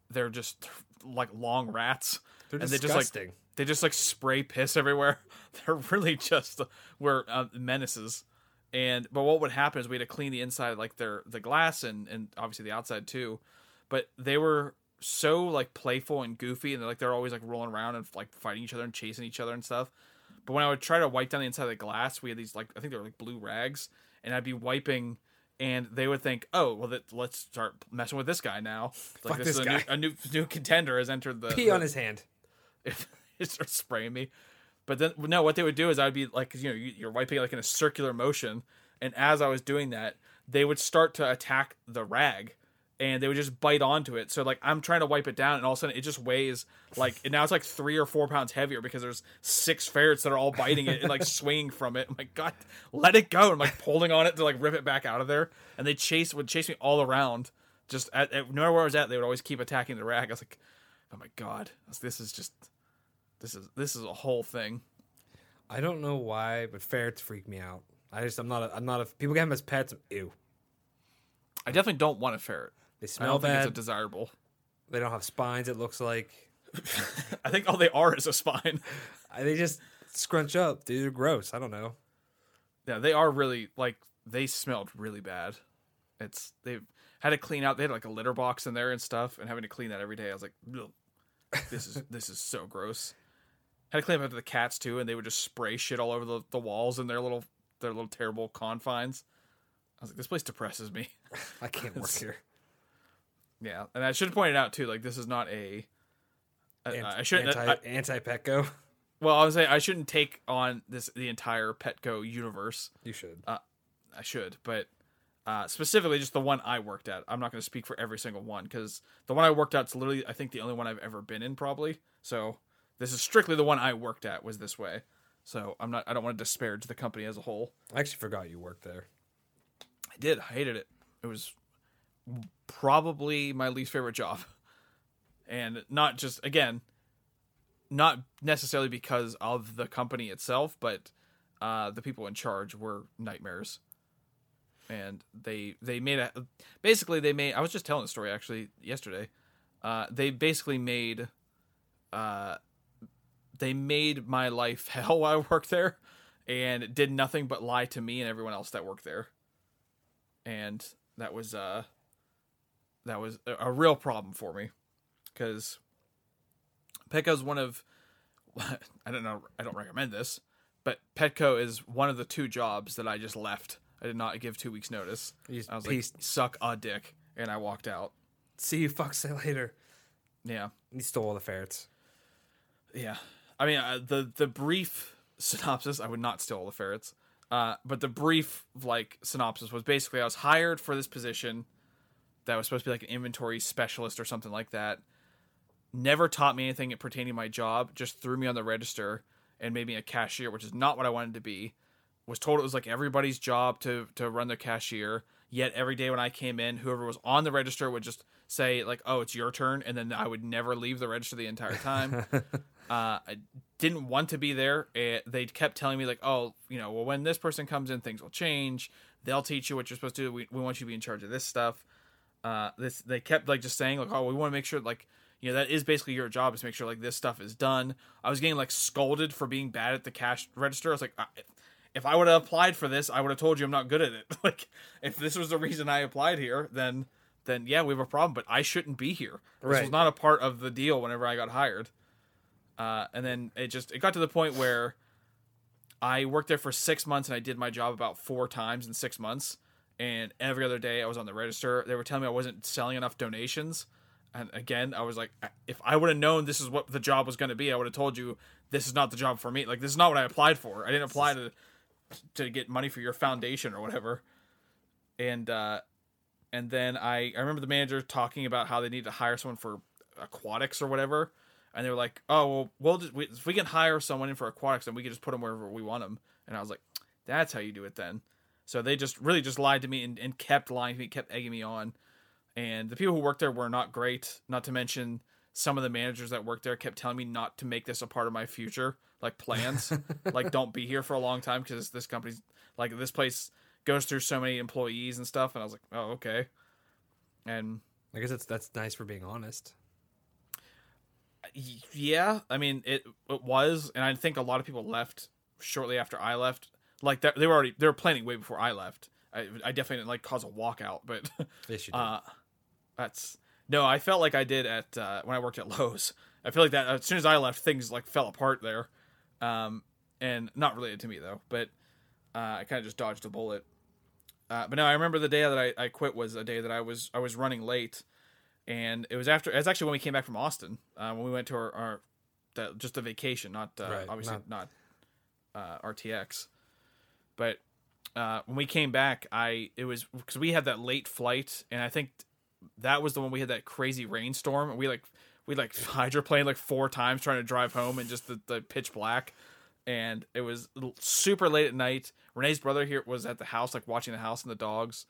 they're just like long rats. They're and they just like disgusting. they just like spray piss everywhere. They're really just were uh, menaces. And but what would happen is we had to clean the inside like their the glass and and obviously the outside too. But they were so like playful and goofy and they're like they're always like rolling around and like fighting each other and chasing each other and stuff. But when I would try to wipe down the inside of the glass, we had these like I think they were like blue rags, and I'd be wiping, and they would think, "Oh, well, that, let's start messing with this guy now." Like Fuck this, this is a new, a new new contender has entered the Pee the- on his hand. if it starts spraying me. But then, no, what they would do is I'd be like, you know, you- you're wiping like in a circular motion, and as I was doing that, they would start to attack the rag, and they would just bite onto it. So like I'm trying to wipe it down, and all of a sudden it just weighs like and now it's like three or four pounds heavier because there's six ferrets that are all biting it and like swinging from it. I'm like, God, let it go! I'm like pulling on it to like rip it back out of there, and they chase would chase me all around. Just at, at no matter where I was at, they would always keep attacking the rag. I was like, oh my God, this is just this is this is a whole thing. I don't know why, but ferrets freak me out. I just I'm not a, I'm not a people get them as pets. Ew. I definitely don't want a ferret. They I smell don't think bad. it's a desirable. they don't have spines. It looks like I think all they are is a spine. They just scrunch up. Dude, they're gross. I don't know. yeah, they are really like they smelled really bad. It's they've had to clean out. They had like a litter box in there and stuff, and having to clean that every day. I was like, "Ugh, this is this is so gross. Had to clean up after the cats too, and they would just spray shit all over the, the walls in their little their little terrible confines. I was like, this place depresses me. I can't work here. Yeah, and I should point it out too, like this is not a. I- I shouldn't. anti Petco. well, I was saying I shouldn't take on this the entire Petco universe. You should. I should, but uh, specifically just the one I worked at. I'm not going to speak for every single one because the one I worked at is literally I think the only one I've ever been in probably. So this is strictly the one I worked at was this way. So I'm not. I don't want to disparage the company as a whole. I actually forgot you worked there. I did. I hated it. it was probably my least favorite job, and not just again, not necessarily because of the company itself, but uh, the people in charge were nightmares. And they they made a basically they made I was just telling the story actually yesterday. Uh, they basically made uh, they made my life hell while I worked there, and did nothing but lie to me and everyone else that worked there. And that was uh, that was a, a real problem for me, because Petco's one of I don't know I don't recommend this, but Petco is one of the two jobs that I just left. I did not give two weeks notice. I was like, "Suck a dick," and I walked out. See you fucks later. Yeah, He stole all the ferrets. Yeah, I mean uh, the the brief synopsis. I would not steal all the ferrets, uh, but the brief like synopsis was basically I was hired for this position that was supposed to be like an inventory specialist or something like that. Never taught me anything pertaining to my job. Just threw me on the register and made me a cashier, which is not what I wanted to be. Was told it was like everybody's job to to run the cashier. Yet every day when I came in, whoever was on the register would just say like, "Oh, it's your turn," and then I would never leave the register the entire time. uh, I didn't want to be there. Eh, they kept telling me like, "Oh, you know, well, when this person comes in, things will change. They'll teach you what you're supposed to do. We, we want you to be in charge of this stuff." Uh, this they kept like just saying like, "Oh, we want to make sure like." You know that is basically your job is to make sure like this stuff is done. I was getting like scolded for being bad at the cash register. I was like, I, if I would have applied for this, I would have told you I'm not good at it. like, if this was the reason I applied here, then then yeah, we have a problem. But I shouldn't be here. This was not a part of the deal whenever I got hired. Uh, and then it just it got to the point where I worked there for six months and I did my job about four times in six months. And every other day I was on the register. They were telling me I wasn't selling enough donations. And again, I was like, if I would have known this is what the job was going to be, I would have told you this is not the job for me. Like this is not what I applied for. I didn't apply to to get money for your foundation or whatever. And uh, and then I I remember the manager talking about how they need to hire someone for aquatics or whatever. And they were like, "Oh well, we'll just, we, if we can hire someone in for aquatics, then we can just put them wherever we want them." And I was like, "That's how you do it then." So they just really just lied to me and, and kept lying to me, kept egging me on. And the people who worked there were not great. Not to mention some of the managers that worked there kept telling me not to make this a part of my future, like plans, like don't be here for a long time because this company's like this place goes through so many employees and stuff. And I was like, "Oh, okay." And I guess that's that's nice for being honest. Yeah i mean it it was and i think a lot of people left shortly after i left. Like that they were already they were planning way before i left. I, I definitely didn't like cause a walkout but Yes, uh that's no i felt like i did at uh when i worked at Lowe's. I feel like that as soon as i left things like fell apart there. Um and not related to me though but uh i kind of just dodged a bullet. Uh, but no, I remember the day that I, I quit was a day that I was I was running late, and it was after it was actually when we came back from Austin uh, when we went to our, our that, just a vacation, not uh, Right, obviously not, uh, RTX, but uh, when we came back, I it was because we had that late flight, and I think that was the one we had that crazy rainstorm, and we like we like hydroplaned like four times trying to drive home and just the, the pitch black, and it was super late at night. Renee's brother here was at the house, like watching the house and the dogs.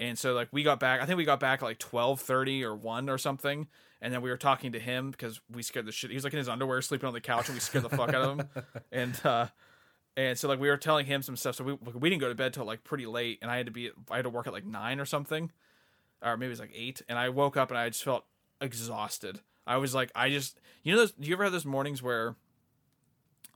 And so like we got back, I think we got back at like twelve thirty or one or something, and then we were talking to him because we scared the shit. He was like in his underwear, sleeping on the couch, and we scared the fuck out of him. And uh, and so like we were telling him some stuff. So we we didn't go to bed till like pretty late, and I had to be I had to work at like nine or something, or maybe it was like eight. And I woke up and I just felt exhausted. I was like, I just you know those. Do you ever have those mornings where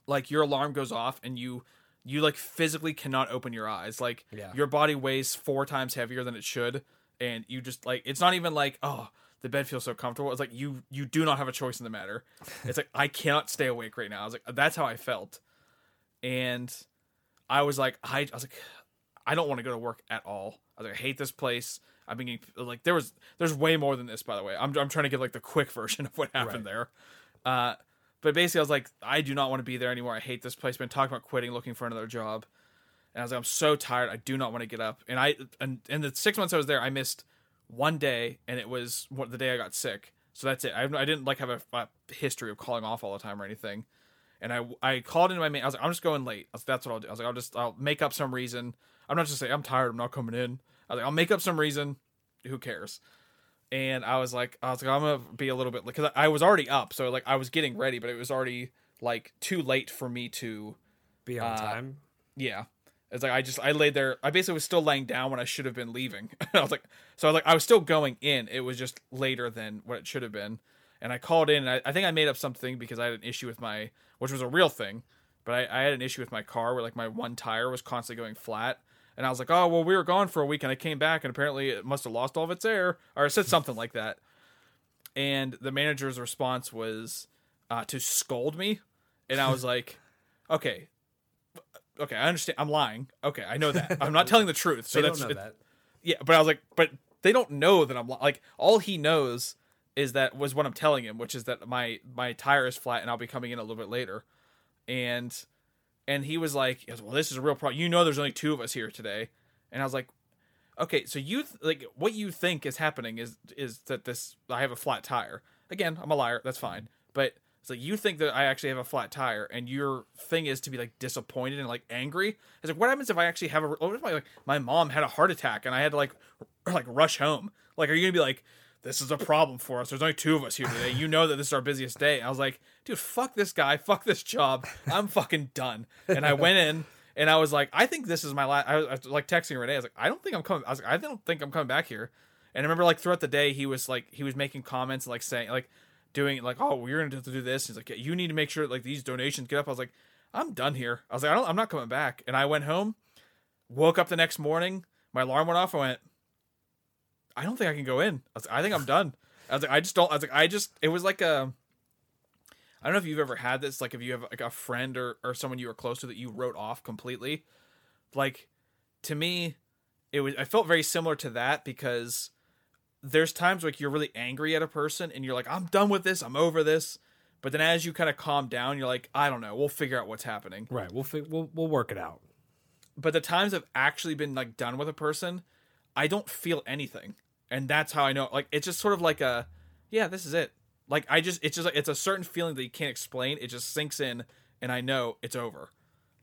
like your alarm goes off and you you like physically cannot open your eyes. Like Yeah. your body weighs four times heavier than it should and you just like it's not even like oh the bed feels so comfortable. It's like you you do not have a choice in the matter. It's like i cannot stay awake right now. I was like that's how i felt. And i was like i, I was like i don't want to go to work at all. I was like i hate this place. I've been getting like there was there's way more than this by the way. I'm, I'm trying to give like the quick version of what happened there. Uh but basically, I was like, I do not want to be there anymore. I hate this place. Been talking about quitting, looking for another job. And I was like, I'm so tired. I do not want to get up. And I, and in the six months I was there, I missed one day, and it was the day I got sick. So that's it. I, I didn't like have a, a history of calling off all the time or anything. And I, I called into my man. I was like, I'm just going late. Was, that's what I'll do. I was like, I'll just, I'll make up some reason. I'm not just saying I'm tired. I'm not coming in. I was like, I'll make up some reason. Who cares? And I was like, I was like, I'm gonna be a little bit because I was already up, so like I was getting ready, but it was already like too late for me to, Be on Uh, time. yeah. It's like I just I laid there. I basically was still laying down when I should have been leaving. I was like, so I was like, I was still going in. It was just later than what it should have been. And I called in. And I, I think I made up something because I had an issue with my, which was a real thing, but I, I had an issue with my car where like my one tire was constantly going flat. And I was like, oh well, we were gone for a week, and I came back, and apparently it must have lost all of its air, or I said something like that. And the manager's response was uh, to scold me, and I was like, okay, okay, I understand. I'm lying. Okay, I know that. I'm not telling the truth. So they that's don't know that. yeah. But I was like, but they don't know that I'm li- like all he knows is that was what I'm telling him, which is that my my tire is flat and I'll be coming in a little bit later, and and he was like, well, this is a real problem. You know, there's only two of us here today, and I was like. Okay, so you th- like what you think is happening is is that this I have a flat tire. Again, I'm a liar. That's fine. But it's like you think that I actually have a flat tire, and your thing is to be like disappointed and like angry. It's like what happens if I actually have a? What if my like my mom had a heart attack and I had to like r- like rush home? Like, are you gonna be like, this is a problem for us? There's only two of us here today. You know that this is our busiest day. I was like, dude, fuck this guy, fuck this job. I'm fucking done. And I went in. And I was like, I think this is my last. I was, I was like texting Renee. I was like, I don't think I'm coming. I was like, I don't think I'm coming back here. And I remember like throughout the day, he was like, he was making comments, like saying, like, doing like, oh, we're gonna have to do this. He's like, yeah, you need to make sure like these donations get up. I was like, I'm done here. I was like, I don't, I'm not coming back. And I went home, woke up the next morning, my alarm went off. I went, I don't think I can go in. I was like, I think I'm done. I was like, I just don't. I was like, I just. It was like a. I don't know if you've ever had this. Like, if you have like a friend or or someone you were close to that you wrote off completely, like, to me, it was. I felt very similar to that because there's times like you're really angry at a person and you're like, I'm done with this. I'm over this. But then as you kind of calm down, you're like, I don't know. We'll figure out what's happening Right. We'll fi- we'll we'll work it out. but the times I've actually been like done with a person, I don't feel anything, and that's how I know. Like it's just sort of like a, yeah, this is it. Like I just, it's just like it's a certain feeling that you can't explain. It just sinks in, and I know it's over,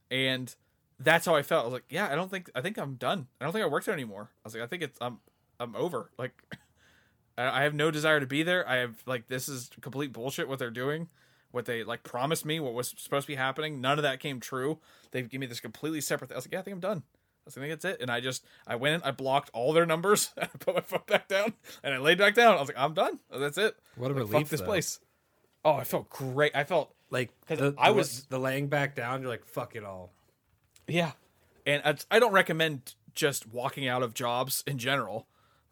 and that's how I felt. I was like, yeah, I don't think, I think I'm done. I don't think I work there anymore. I was like, I think it's, I'm, I'm over. Like, I have no desire to be there. I have like this is complete bullshit what they're doing. What they like promised me, what was supposed to be happening, none of that came true. They give me this completely separate. Thing. I was like, yeah, I think I'm done. I was like, I think that's it. And I just I went in, I blocked all their numbers, I put my foot back down, and I laid back down. I was like, I'm done. That's it. What a Like, relief, Fuck this though. place. Oh, I felt great. I felt like the, I was- the laying back down. You're like fuck it all. Yeah, and I, I don't recommend just walking out of jobs in general,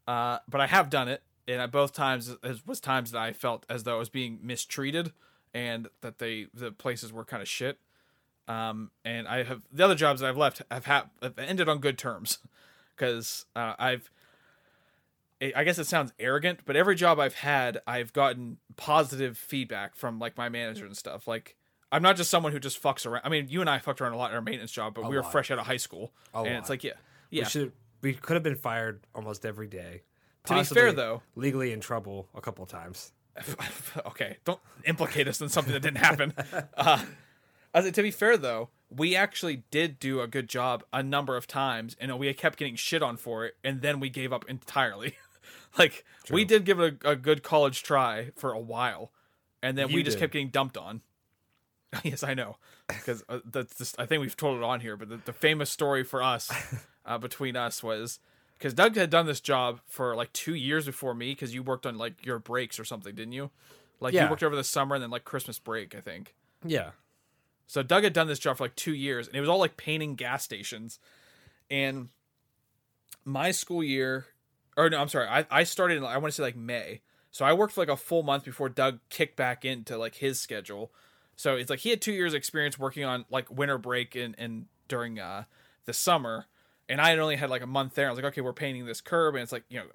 uh, but I have done it, and at both times it was times that I felt as though I was being mistreated, and that they the places were kind of shit. Um, and I have the other jobs that I've left have, ha- have ended on good terms, because uh, I've. I guess it sounds arrogant, but every job I've had, I've gotten positive feedback from like my manager and stuff. Like I'm not just someone who just fucks around. I mean, you and I fucked around a lot in our maintenance job, but we were lot. fresh out of high school, A and lot. it's like, yeah, We yeah. should we could have been fired almost every day. To be fair, though- legally in trouble a couple times. okay, don't implicate us in something that didn't happen. Uh, Said, to be fair, though, we actually did do a good job a number of times, and we kept getting shit on for it, and then we gave up entirely. like we did give it a, a good college try for a while, and then we You just did. kept getting dumped on. yes, I know, because uh, that's just, I think we've told it on here, but the, the famous story for us uh, between us was because Doug had done this job for like two years before me because you worked on like your breaks or something, didn't you? Like you worked over the summer and then like Christmas break, I think. Yeah. So Doug had done this job for like two years, and it was all like painting gas stations. And my school year, or no, I'm sorry, I, I started in I want to say like May. So I worked for like a full month before Doug kicked back into like his schedule. So it's like he had two years experience working on like winter break and and during uh the summer, and I had only had like a month there. I was like, okay, we're painting this curb, and it's like you know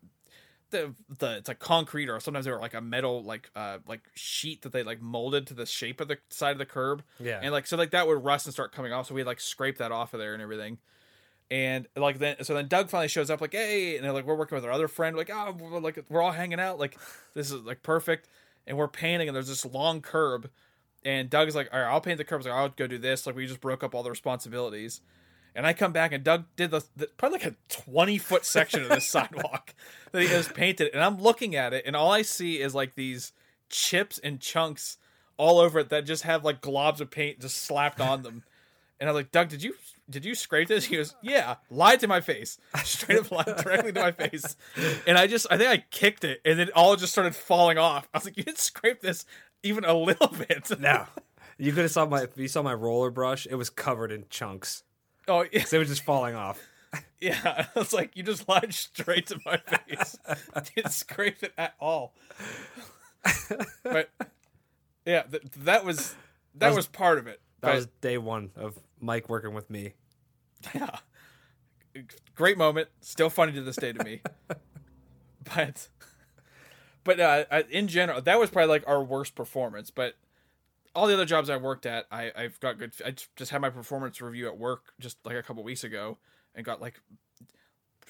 the the it's like concrete or sometimes they were like a metal like uh like sheet that they like molded to the shape of the side of the curb. Yeah. And like so like that would rust and start coming off. So we like scrape that off of there and everything. And like then so then Doug finally shows up like, hey, and they're like we're working with our other friend, like, oh we're like we're all hanging out, like this is like perfect. And we're painting and there's this long curb. And Doug is like, all right, I'll paint the curb. I like, I'll go do this. Like we just broke up all the responsibilities. And I come back and Doug did the, the probably like a twenty foot section of this sidewalk that he has painted, and I'm looking at it, and all I see is like these chips and chunks all over it that just have like globs of paint just slapped on them. And I was like, Doug, did you did you scrape this? He goes, Yeah, lied to my face, straight up lied directly to my face. And I just, I think I kicked it, and then all just started falling off. I was like, You didn't scrape this even a little bit. No. You could have saw my if you saw my roller brush, it was covered in chunks. Oh yeah, it was just falling off. yeah. I was like, You just lied straight to my face. didn't scrape it at all. But yeah, th- that was that was, was- part of it. That But- was day one of Mike working with me. Yeah. Great moment. Still funny to this day to me. but but uh, in general, that was probably like our worst performance. But all the other jobs I worked at, I, I've got good. I just had my performance review at work just like a couple weeks ago and got like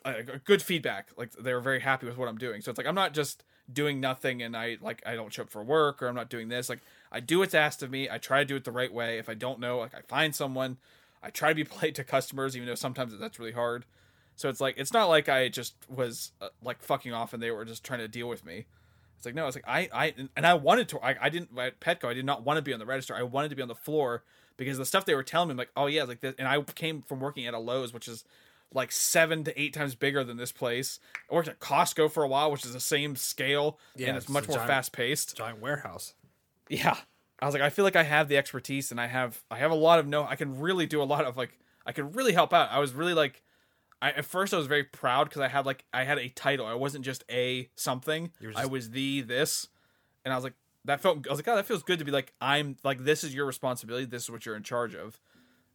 a, a good feedback. Like they were very happy with what I'm doing. So it's like I'm not just doing nothing and I like I don't show up for work or I'm not doing this. Like I do what's asked of me. I try to do it the right way. If I don't know, like I find someone. I try to be polite to customers, even though sometimes that's really hard. So it's like it's not like I just was uh, like fucking off and they were just trying to deal with me. It's like no, it's like I I and I wanted to. I, I didn't at Petco. I did not want to be on the register. I wanted to be on the floor because the stuff they were telling me, like oh yeah, like this. And I came from working at a Lowe's, which is like seven to eight times bigger than this place. I worked at Costco for a while, which is the same scale Yeah, and it's it's much more fast paced. Giant warehouse. Yeah. I was like, I feel like I have the expertise and I have I have a lot of know. I can really do a lot of like I can really help out. I was really like I at first I was very proud because I had like I had a title. I wasn't just a something. Were I was the this. And I was like that felt I was like, oh, that feels good to be like I'm like this is your responsibility. This is what you're in charge of.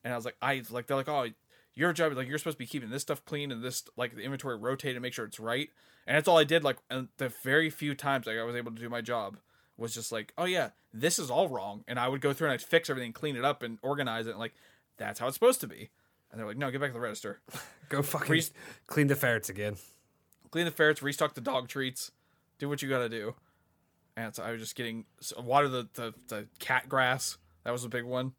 And I was like, I like they're like, oh, your job is like you're supposed to be keeping this stuff clean and this like the inventory rotated to make sure it's right. And that's all I did. Like and the very few times like I was able to do my job was just like, oh yeah, this is all wrong. And I would go through and I'd fix everything, clean it up, and organize it. And like that's how it's supposed to be. And they're like, no, get back to the register, Go fucking Reese- clean the ferrets again. clean the ferrets, restock the dog treats, do what you got to do. And so I was just getting so water the, the the cat grass. That was a big one.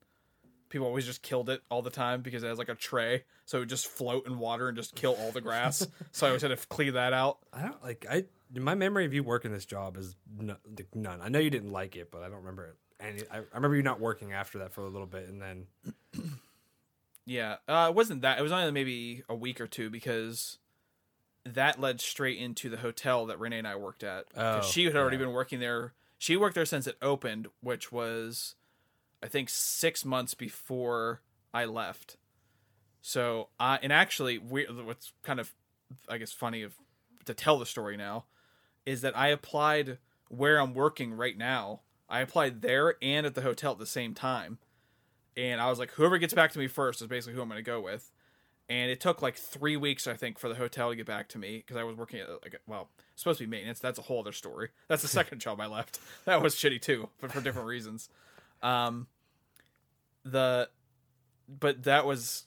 People always just killed it all the time because it has like a tray, so it would just float in water and just kill all the grass. so I always had to clean that out. I don't like I my memory of you working this job is no, like, none. I know you didn't like it, but I don't remember it. And I, I remember you not working after that for a little bit, and then Yeah, uh, it wasn't that. It was only maybe a week or two because that led straight into the hotel that Renee and I worked at. Oh, she had already yeah. been working there. She worked there since it opened, which was, I think, six months before I left. So, I and actually, we, what's kind of, I guess, funny of to tell the story now, is that I applied where I'm working right now. I applied there and at the hotel at the same time and I was like, whoever gets back to me first is basically who I'm going to go with. And it took like three weeks, I think, for the hotel to get back to me because I was working at like well, it's supposed to be maintenance. That's a whole other story. That's the second job I left. That was shitty too, but for different reasons. Um, the, but that was,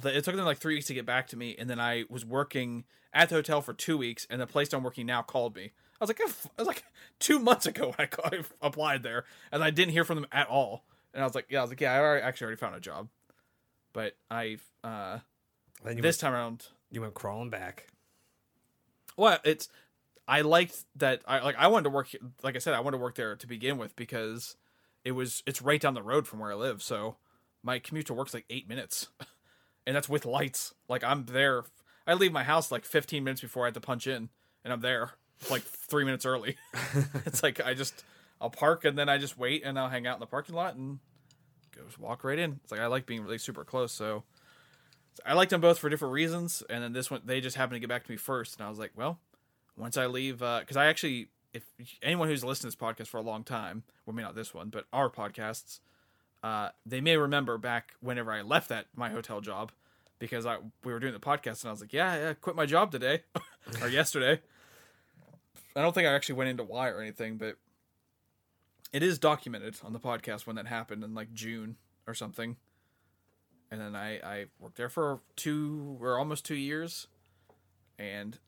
the, it took them like three weeks to get back to me, and then I was working at the hotel for two weeks, and the place I'm working now called me. I was like, I was like two months ago when I, ca- I applied there, and I didn't hear from them at all. And I was like, yeah, I was like, yeah, I already, actually already found a job, but I uh then you this went, time around, you went crawling back. well, it's I liked that I like I wanted to work like I said I wanted to work there to begin with because it was it's right down the road from where I live, so my commute to work's like eight minutes, and that's with lights. Like I'm there, I leave my house like 15 minutes before I have to punch in, and I'm there like three minutes early. it's like I just I'll park and then I just wait and I'll hang out in the parking lot and just walk right in. It's like I like being really super close, so. I liked them both for different reasons, and then this one they just happened to get back to me first, and I was like, well, once I leave, because I actually, if anyone who's listened to this podcast for a long time, well, maybe not this one, but our podcasts, uh, they may remember back whenever I left that my hotel job, because I we were doing the podcast, and I was like, yeah, yeah, I quit my job today or yesterday. I don't think I actually went into why or anything, but it is documented on the podcast when that happened in like June or something. And then I, I worked there for two or almost two years. And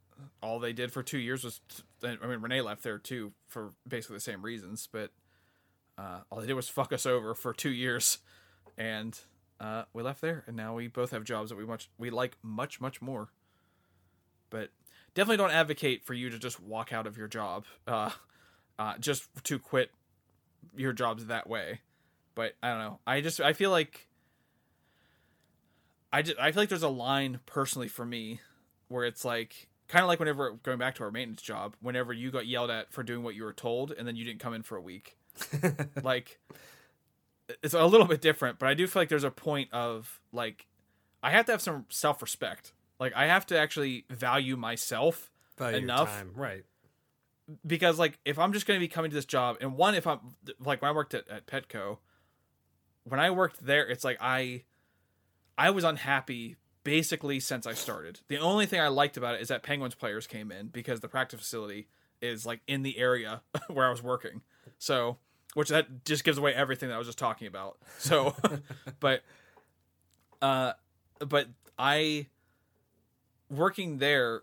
all they did for two years was, I mean, Renee left there too for basically the same reasons, but uh, all they did was fuck us over for two years. And uh, we left there, and now we both have jobs that we much we like much much more. But definitely don't advocate for you to just walk out of your job, uh, uh, just to quit your jobs that way. But I don't know. I just I feel like I just I feel like there's a line personally for me where it's like kind of like whenever going back to our maintenance job, whenever you got yelled at for doing what you were told and then you didn't come in for a week. like it's a little bit different, but I do feel like there's a point of like I have to have some self-respect. Like I have to actually value myself Value enough right? Because like if I'm just going to be coming to this job and one if I'm like when I worked at, at Petco when I worked there it's like I I was unhappy basically since I started. The only thing I liked about it is that Penguins players came in because the practice facility is like in the area where I was working. So, which that just gives away everything that I was just talking about. So, but uh but I working there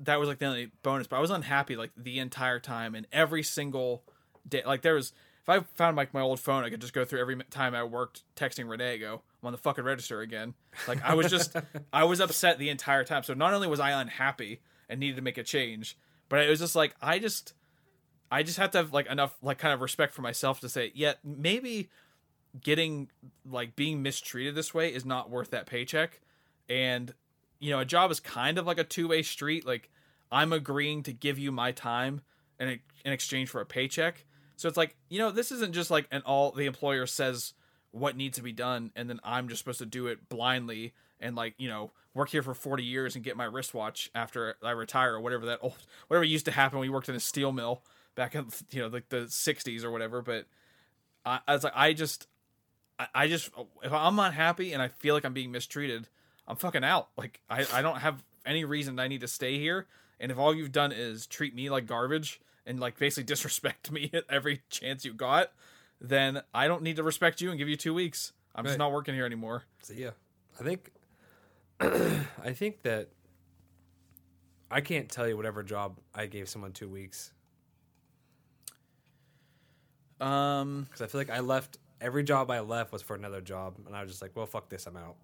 that was like the only bonus, but I was unhappy like the entire time and every single day. Like there was, if I found like my old phone, I could just go through every time I worked texting Renee, go, I'm on the fucking register again. Like I was just, I was upset the entire time. So not only was I unhappy and needed to make a change, but it was just like I just, I just have to have like enough like kind of respect for myself to say, yeah, maybe getting like being mistreated this way is not worth that paycheck and you know a job is kind of like a two-way street. Like i'm agreeing to give you my time in, in exchange for a paycheck. So it's like you know this isn't just like an all the employer says what needs to be done and then i'm just supposed to do it blindly and like you know work here for 40 years and get my wristwatch after i retire or whatever that old whatever used to happen when we worked in a steel mill back in you know like the 60s or whatever. But I, I was like i just I, I just if I'm not happy and I feel like I'm being mistreated, I'm fucking out. Like I, I don't have any reason I need to stay here. And if all you've done is treat me like garbage and like basically disrespect me at every chance you got, then I don't need to respect you and give you two weeks. I'm just not working here anymore. So yeah, I think I think that I can't tell you whatever job I gave someone two weeks Um, because I feel like I left every job I left was for another job, and I was just like, well, fuck this, I'm out.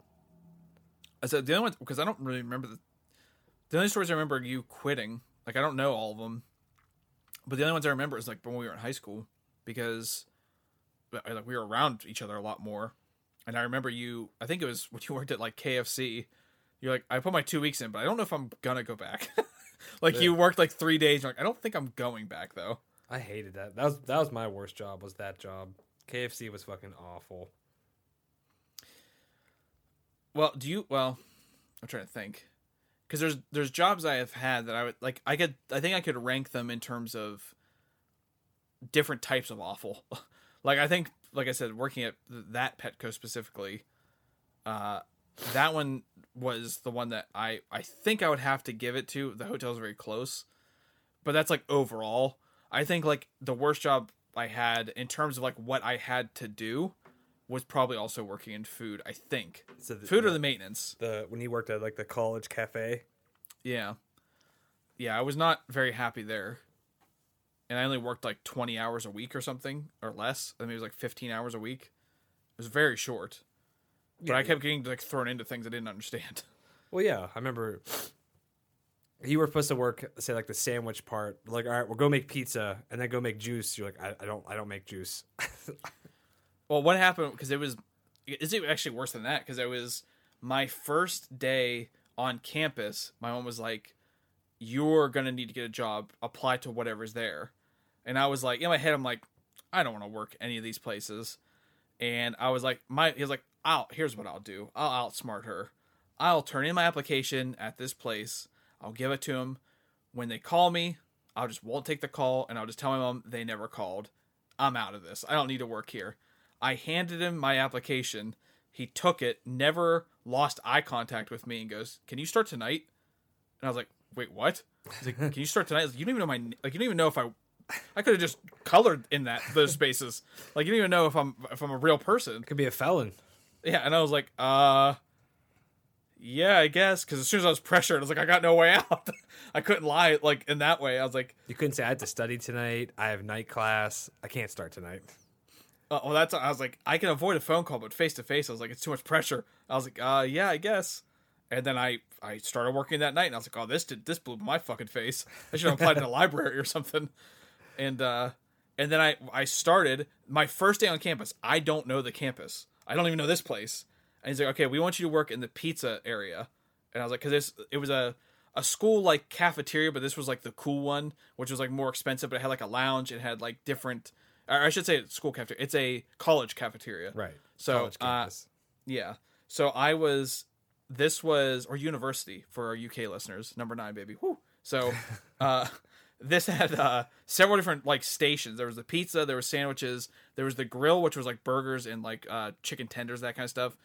I said the only one because I don't really remember the the only stories I remember are you quitting. Like I don't know all of them, but the only ones I remember is like when we were in high school because uh, like we were around each other a lot more. And I remember you. I think it was when you worked at like KFC. You're like, I put my two weeks in, but I don't know if I'm gonna go back. like you worked like three days. You're like, I don't think I'm going back though. I hated that. That was that was my worst job. Was that job? KFC was fucking awful. Well, do you? Well, I'm trying to think because there's there's jobs I have had that I would like. I could I think I could rank them in terms of different types of awful. like I think, like I said, working at th- that Petco specifically, uh, that one was the one that I I think I would have to give it to. The hotel's very close, but that's like overall. I think like the worst job I had in terms of like what I had to do was probably also working in food. I think So the, food or the maintenance. the when he worked at like the college cafe. Yeah, yeah. I was not very happy there, and I only worked like twenty hours a week or something or less. I mean, it was like fifteen hours a week. It was very short, but I kept getting like thrown into things I didn't understand. Well, yeah, I remember you were supposed to work, say like the sandwich part. Like, all right, we'll go make pizza and then go make juice. You're like, I, I don't, I don't make juice. Well, what happened because it was is it actually worse than that because it was my first day on campus. My mom was like, "You're gonna need to get a job. Apply to whatever's there," and I was like, in my head, I'm like, I don't want to work any of these places, and I was like, my he was like, "I'll here's what I'll do. I'll outsmart her. I'll turn in my application at this place. I'll give it to him. When they call me, I'll just won't take the call, and I'll just tell my mom they never called. I'm out of this. I don't need to work here." I handed him my application. He took it, never lost eye contact with me, and goes, "Can you start tonight?" And I was like, "Wait, what?" He's like, "Can you start tonight?" Like, you don't even know my like. You don't even know if I, I could have just colored in that those spaces. Like you don't even know if I'm if I'm a real person. Could be a felon. Yeah, and I was like, uh, yeah, I guess. Because as soon as I was pressured, I was like, I got no way out. I couldn't lie like in that way. I was like, You couldn't say I had to study tonight. I have night class. I can't start tonight. Uh, well, that's I was like, I can avoid a phone call, but face to face, I was like, it's too much pressure. I was like, uh, yeah, I guess. And then I I started working that night, and I was like, oh, this did this blew my fucking face. I should have applied in a library or something. And uh, and then I I started my first day on campus. I don't know the campus. I don't even know this place. And he's like, okay, we want you to work in the pizza area. And I was like, because it was a a school like cafeteria, but this was like the cool one, which was like more expensive, but it had like a lounge. It had like different or I should say school cafeteria. It's a college cafeteria. Right. So, uh, yeah. So I was, this was, or university for our UK listeners, number nine, baby. Whoo. So, uh, this had uh, several different like stations. There was the pizza, there was sandwiches, there was the grill, which was like burgers and like uh, chicken tenders, that kind of stuff.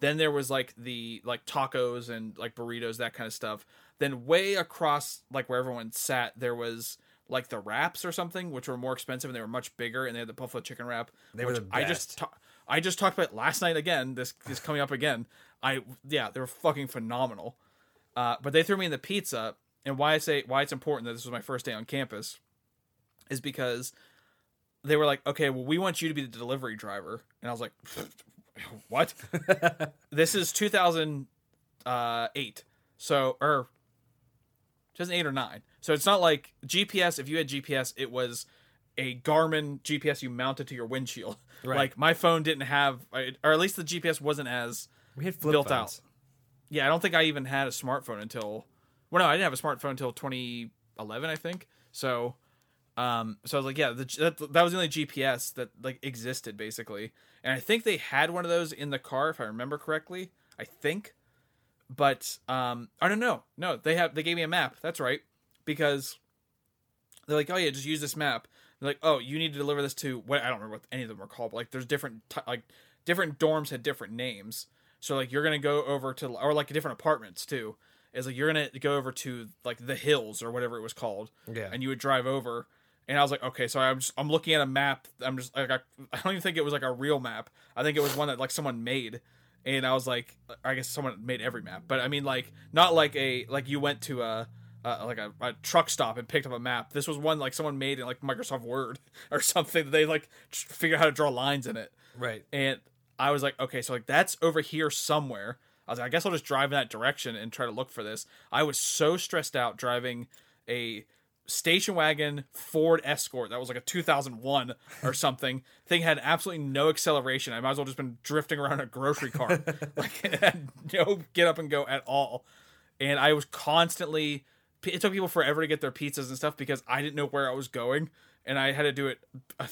Then there was like the like tacos and like burritos, that kind of stuff. Then way across like where everyone sat, there was like the wraps or something, which were more expensive and they were much bigger, and they had the buffalo chicken wrap. They were the I just ta- I just talked about it last night again. This is coming up again. I yeah, they were fucking phenomenal. Uh, but they threw me in the pizza, and why I say why it's important that this was my first day on campus is because they were like, okay, well, we want you to be the delivery driver, and I was like, what? this is 2008, so or 2008 or nine. So it's not like GPS. If you had GPS, it was a Garmin GPS you mounted to your windshield. Right. Like my phone didn't have, or at least the GPS wasn't as We had built phones. out. Yeah, I don't think I even had a smartphone until. Well, no, I didn't have a smartphone until 2011, I think. So, um, so I was like, yeah, the, that, that was the only GPS that like existed basically, and I think they had one of those in the car if I remember correctly. I think, but um, I don't know. No, they have they gave me a map. That's right, because they're like, oh yeah, just use this map. They're like, oh, you need to deliver this to what I don't remember what any of them were called. But like, there's different ty- like different dorms had different names. So like, you're gonna go over to or like different apartments too. Is like you're gonna go over to like the hills or whatever it was called. Yeah. And you would drive over. And I was like, okay, so I'm just I'm looking at a map. I'm just like I, I don't even think it was like a real map. I think it was one that like someone made. And I was like, I guess someone made every map, but I mean like not like a like you went to a uh, like a, a truck stop and picked up a map. This was one like someone made in like Microsoft Word or something. They like tr- figure out how to draw lines in it. Right. And I was like, okay, so like that's over here somewhere. I was like, I guess I'll just drive in that direction and try to look for this. I was so stressed out driving a station wagon Ford Escort that was like a 2001 or something. Thing had absolutely no acceleration. I might as well just been drifting around a grocery cart. like it had no get up and go at all. And I was constantly. It took people forever to get their pizzas and stuff because I didn't know where I was going, and I had to do it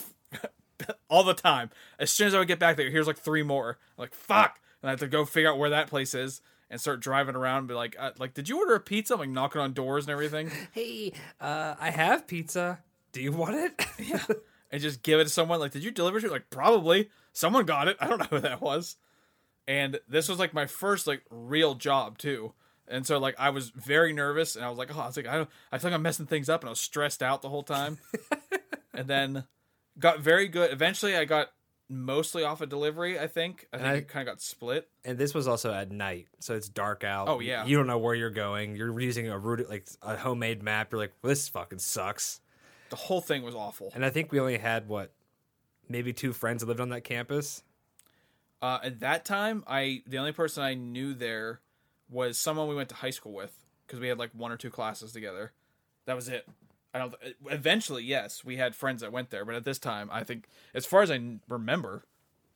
all the time. As soon as I would get back there, here's like three more. I'm like fuck, and I have to go figure out where that place is and start driving around. And be like, uh, like, did you order a pizza? I'm like knocking on doors and everything, Hey, uh, I have pizza. Do you want it? Yeah. and just give it to someone. Like, did you deliver it? Like, probably someone got it. I don't know who that was. And this was like my first like real job too. And so like I was very nervous, and I was like, oh, I was like, I don't, I feel like I'm messing things up, and I was stressed out the whole time. and then got very good. Eventually, I got mostly off a delivery. I think. I think I- it kind of got split. and this was also at night, so it's dark out. Oh, yeah. You don't know where you're going. You're using a route like a homemade map. You're like, well, this fucking sucks. The whole thing was awful. And I think we only had what, maybe two friends that lived on that campus. Uh, at that time, I the only person I knew there was someone we went to high school with because we had like one or two classes together. That was it. I don't. Eventually, yes, we had friends that went there, but at this time, I think, as far as I remember,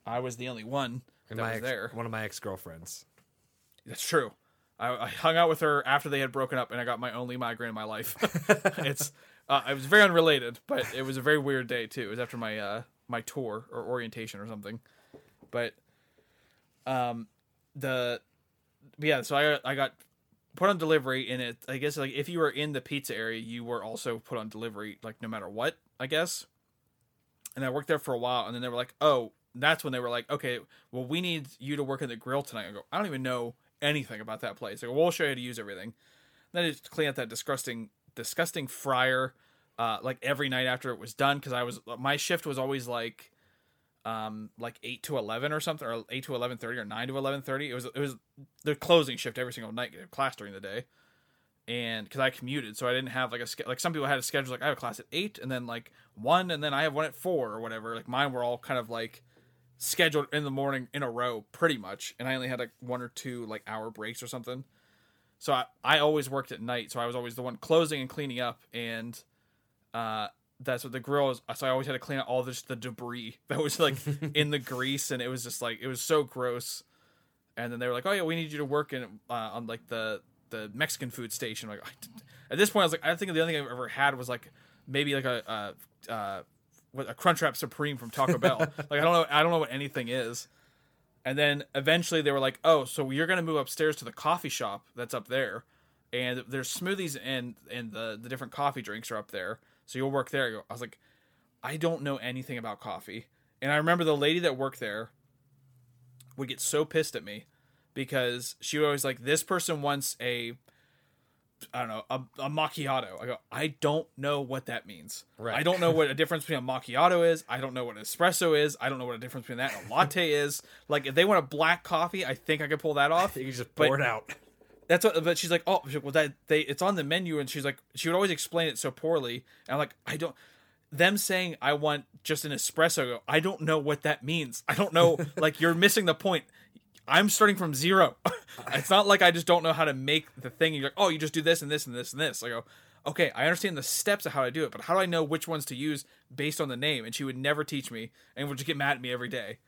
I was the only one that was ex- there. one of my ex girlfriends. That's true. I, I hung out with her after they had broken up, and I got my only migraine in my life. it's uh, it was very unrelated, but it was a very weird day too. It was after my uh, my tour or orientation or something. But um, the yeah, so I I got put on delivery, and it I guess like if you were in the pizza area, you were also put on delivery, like no matter what. I guess. And I worked there for a while, and then they were like, "Oh, that's when they were like, okay, well, we need you to work in the grill tonight." I go, "I don't even know anything about that place." Go, "We'll show you how to use everything." Then I just clean up that disgusting, disgusting fryer, uh, like every night after it was done, because I was my shift was always like, um, like eight to eleven or something, or eight to eleven thirty, or nine to eleven thirty. It was it was the closing shift every single night, class during the day, and because I commuted, so I didn't have like a like some people had a schedule like I have a class at eight, and then like one, and then I have one at four or whatever. Like mine were all kind of like scheduled in the morning in a row, pretty much, and I only had like one or two like hour breaks or something. So I, I always worked at night, so I was always the one closing and cleaning up, and uh, that's what the grill was. So I always had to clean out all this the debris that was like in the grease, and it was just like it was so gross. And then they were like, "Oh yeah, we need you to work in uh, on like the the Mexican food station." Like at this point, I was like, I think the only thing I've ever had was like maybe like a uh, uh, a Crunchwrap Supreme from Taco Bell. like I don't know, I don't know what anything is. And then eventually they were like, "Oh, so you're gonna move upstairs to the coffee shop that's up there, and there's smoothies and and the the different coffee drinks are up there. So you'll work there." I was like, "I don't know anything about coffee." And I remember the lady that worked there would get so pissed at me because she was always like, "This person wants a I don't know, a, a macchiato. I go, I don't know what that means. Right. I don't know what a difference between a macchiato is. I don't know what an espresso is. I don't know what a difference between that and a latte is. Like, if they want a black coffee, I think I could pull that off. You can just But- pour it out. That's what, but she's like, oh, well, that they, it's on the menu, and she's like, she would always explain it so poorly, and I'm like, I don't. Them saying I want just an espresso, I don't know what that means. I don't know. like, you're missing the point. I'm starting from zero. it's not like I just don't know how to make the thing. You're like, oh, you just do this and this and this and this. I go, okay, I understand the steps of how to do it, but how do I know which ones to use based on the name? And she would never teach me, and would just get mad at me every day.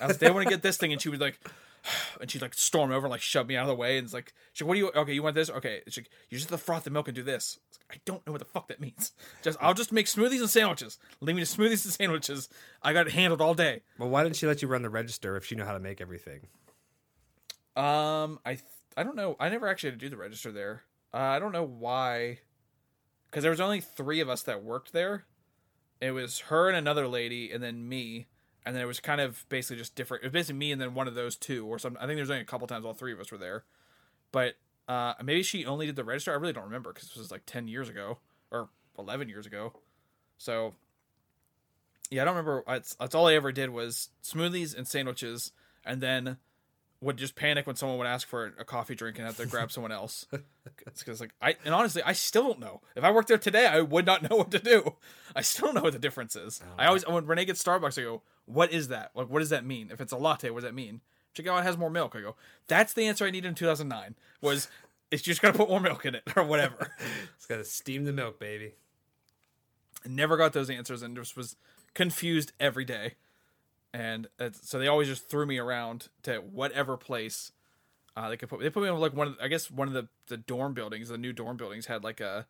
I was, they want to get this thing, and she would like, and she'd like storm over and like shove me out of the way, and it's like, she's like, what do you? Okay, you want this? Okay, she's like, you just have to froth the milk and do this. I, like, I don't know what the fuck that means. Just I'll just make smoothies and sandwiches. Leave me to smoothies and sandwiches. I got it handled all day. Well, why didn't she let you run the register if she knew how to make everything? Um, I th- I don't know. I never actually had to do the register there. Uh, I don't know why, because there was only three of us that worked there. It was her and another lady, and then me, and then it was kind of basically just different. It was basically me and then one of those two, or some. I think there was only a couple times all three of us were there, but uh, maybe she only did the register. I really don't remember because this was like ten years ago or eleven years ago. So yeah, I don't remember. That's, that's all I ever did was smoothies and sandwiches, and then would just panic when someone would ask for a coffee drink and have to grab someone else. It's because like I and honestly, I still don't know. If I worked there today, I would not know what to do. I still don't know what the difference is. I always when Renee gets Starbucks, I go, "What is that? Like, what does that mean? If it's a latte, what does that mean?" Check "Oh, "It has more milk." I go, "That's the answer I needed in 2009. Was it's just gotta put more milk in it or whatever." It's got to steam the milk, baby. I never got those answers and just was confused every day. And so they always just threw me around to whatever place uh, they could put. They put me in like one of, I guess one of the the dorm buildings, the new dorm buildings had like a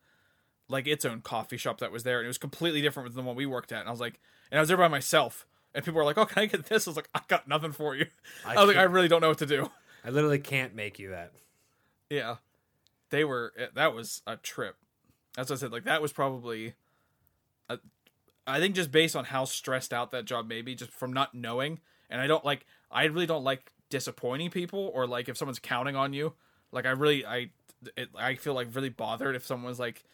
like its own coffee shop that was there, and it was completely different than the one we worked at. And I was like, and I was there by myself, and people were like, "Oh, can I get this?" I was like, "I got nothing for you." I, I was like, "I really don't know what to do." I literally can't make you that. Yeah, they were. eh, That was a trip. That's what I said. Like that was probably. A, I think just based on how stressed out that job may be, just from not knowing, and I don't like. I really don't like disappointing people, or like if someone's counting on you. Like I really, I, it, I feel like really bothered if someone's like,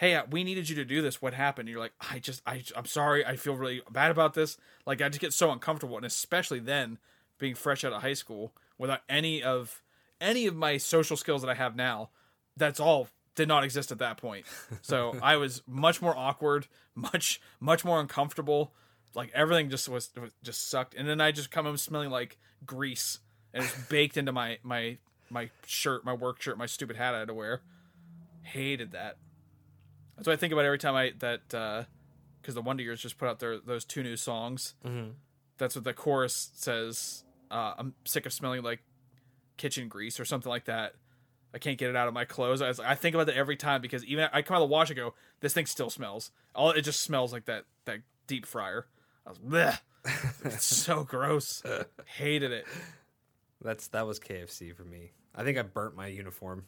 "Hey, uh, we needed you to do this. What happened?" And you're like, "I just, I, I'm sorry. I feel really bad about this." Like I just get so uncomfortable, and especially then, being fresh out of high school without any of any of my social skills that I have now, that's all did not exist at that point. So I was much more awkward, much much more uncomfortable. Like everything just was, was just sucked. And then I just come home smelling like grease and it's baked into my my my shirt, my work shirt, my stupid hat I had to wear. Hated that. That's what I think about every time I that because the Wonder Years just put out their those two new songs. Mhm. That's what the chorus says. Uh, I'm sick of smelling like kitchen grease or something like that. I can't get it out of my clothes. I, was, I think about that every time because even I come out of the wash and go, this thing still smells. All it just smells like that that deep fryer. I was bleh. it's so gross. Hated it. That's that was KFC for me. I think I burnt my uniform.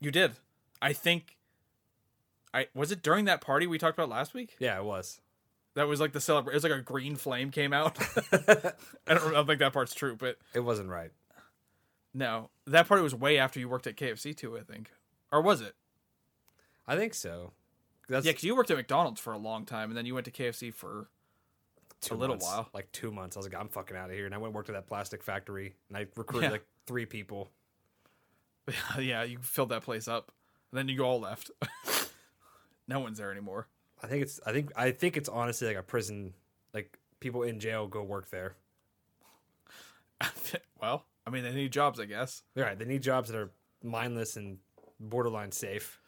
You did. I think. I was it during that party we talked about last week. Yeah, it was. That was like the celebration. It was like a green flame came out. I don't, I don't think that part's true, but It wasn't right. no, that party was way after you worked at KFC too. I think, or was it? I think so. That's Yeah, because you worked at McDonald's for a long time, and then you went to KFC for. two a little months, while. Like two months. I was like, I'm fucking out of here. And I went and worked at that plastic factory and I recruited Yeah. like three people. yeah, you filled that place up. and then you all left. no one's there anymore. I think it's I think I think it's honestly like a prison like people in jail go work there. well, I mean, they need jobs, I guess. They're right. They need jobs that are mindless and borderline safe.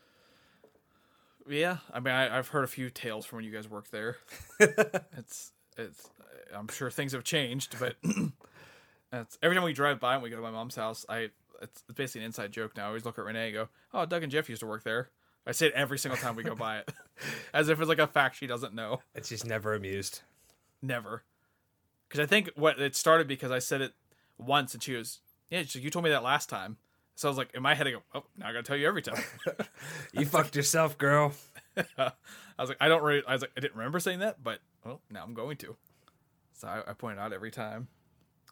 Yeah, I mean, I, I've heard a few tales from when you guys worked there. it's it's. I'm sure things have changed, but it's, every time we drive by and we go to my mom's house, I it's basically an inside joke now. I always look at Renee and go, "Oh, Doug and Jeff used to work there." I say it every single time we go by it, as if it's like a fact she doesn't know. It's just never amused. Never, because I think what it started because I said it once and she was, "Yeah, she's like, you told me that last time." So I was like, in my head, I go, "Oh, now I gotta tell you every time." You fucked yourself, girl. I was like, I don't really. I was like, I didn't remember saying that, but well, now I'm going to. So I, I point it out every time.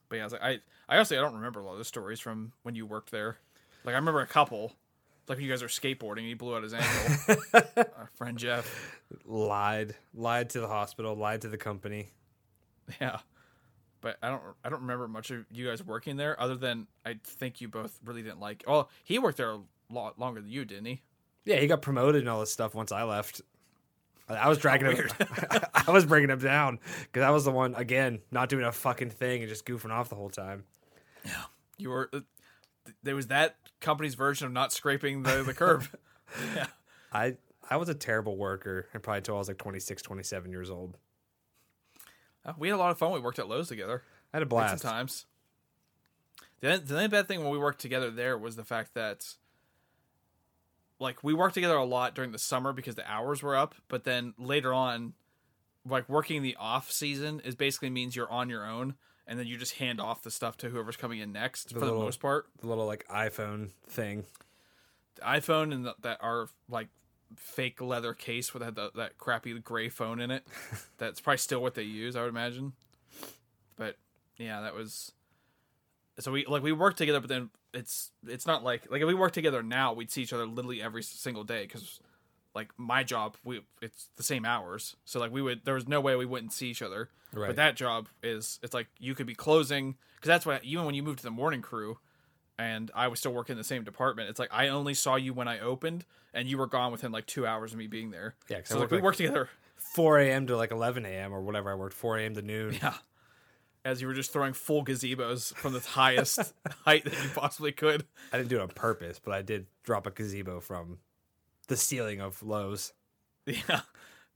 But yeah, I was like, I, I honestly, I don't remember a lot of the stories from when you worked there. Like I remember a couple, like when you guys were skateboarding, he blew out his ankle. Our friend Jeff. Lied, lied to the hospital, lied to the company. Yeah, but I don't, I don't remember much of you guys working there, other than I think you both really didn't like. Well, he worked there a lot longer than you, didn't he? Yeah, he got promoted and all this stuff once I left. I was dragging him. I was bringing him down because I was the one again not doing a fucking thing and just goofing off the whole time. Yeah, you were. Uh, There was that company's version of not scraping the the curb. yeah. I I was a terrible worker and probably until I was like 26, 27 years old. Uh, we had a lot of fun. We worked at Lowe's together. I had a blast. Sometimes. The, the only bad thing when we worked together there was the fact that, like, we worked together a lot during the summer because the hours were up. But then later on, like working the off season is basically means you're on your own, and then you just hand off the stuff to whoever's coming in next for little- the most part. The little like iPhone thing. The iPhone and the, that are like fake leather case with that that, that crappy gray phone in it. That's probably still what they use, I would imagine. But yeah, that was so we like we worked together, but then it's it's not like like if we worked together now, we'd see each other literally every single day because like my job we it's the same hours, so like we would there was no way we wouldn't see each other. Right. But that job is it's like you could be closing because that's what even when you moved to the morning crew and I was still working in the same department. It's like I only saw you when I opened, and you were gone within like two hours of me being there. Yeah, so like we like- worked together. 4 a.m. to like 11 a.m. or whatever I worked, 4 a.m. to noon. Yeah, as you were just throwing full gazebos from the highest height that you possibly could. I didn't do it on purpose, but I did drop a gazebo from the ceiling of Lowe's. Yeah,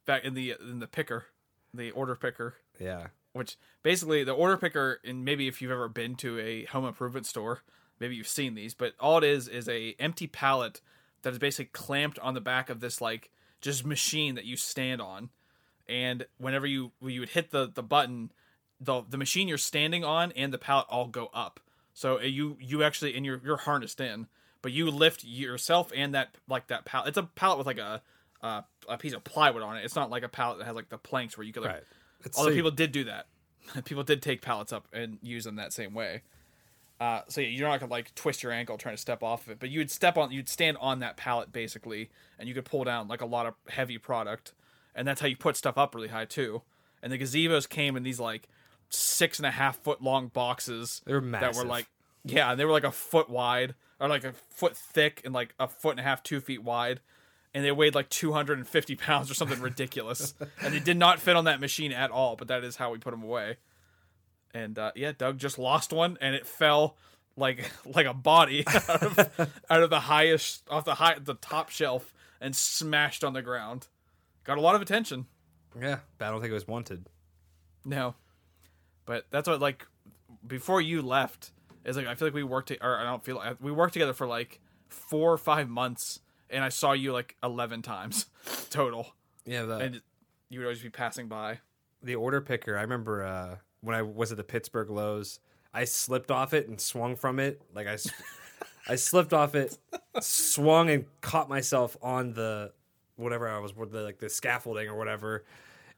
back in the in the picker, the order picker. Yeah. which basically the order picker and maybe if you've ever been to a home improvement store maybe you've seen these but all it is is a empty pallet that is basically clamped on the back of this like just machine that you stand on and whenever you you would hit the the button the the machine you're standing on and the pallet all go up so uh, you you actually and you're you're harnessed in but you lift yourself and that like that pallet it's a pallet with like a uh, a piece of plywood on it it's not like a pallet that has like the planks where you could like Right. It's Although so- people did do that. people did take pallets up and use them that same way. Uh, so yeah, you're not gonna like twist your ankle trying to step off of it, but you would step on, you'd stand on that pallet basically, and you could pull down like a lot of heavy product, and that's how you put stuff up really high too. And the gazebos came in these like six and a half foot long boxes They were that were like yeah, and they were like a foot wide or like a foot thick and like a foot and a half, two feet wide. And they weighed like 250 pounds or something ridiculous. and they did not fit on that machine at all, but that is how we put them away. And uh, yeah, Doug just lost one and it fell like like a body out of, out of the highest off the high the top shelf and smashed on the ground. Got a lot of attention. Yeah, but I don't think it was wanted. No, but that's what like before you left is like I feel like we worked to, or I don't feel like we worked together for like four or five months, and I saw you like eleven times total, Yeah, the and you would always be passing by. the order picker. I remember uh, when I was at the Pittsburgh Lowe's, I slipped off it and swung from it. Like I, I slipped off it, swung and caught myself on the whatever I was with the like the scaffolding or whatever.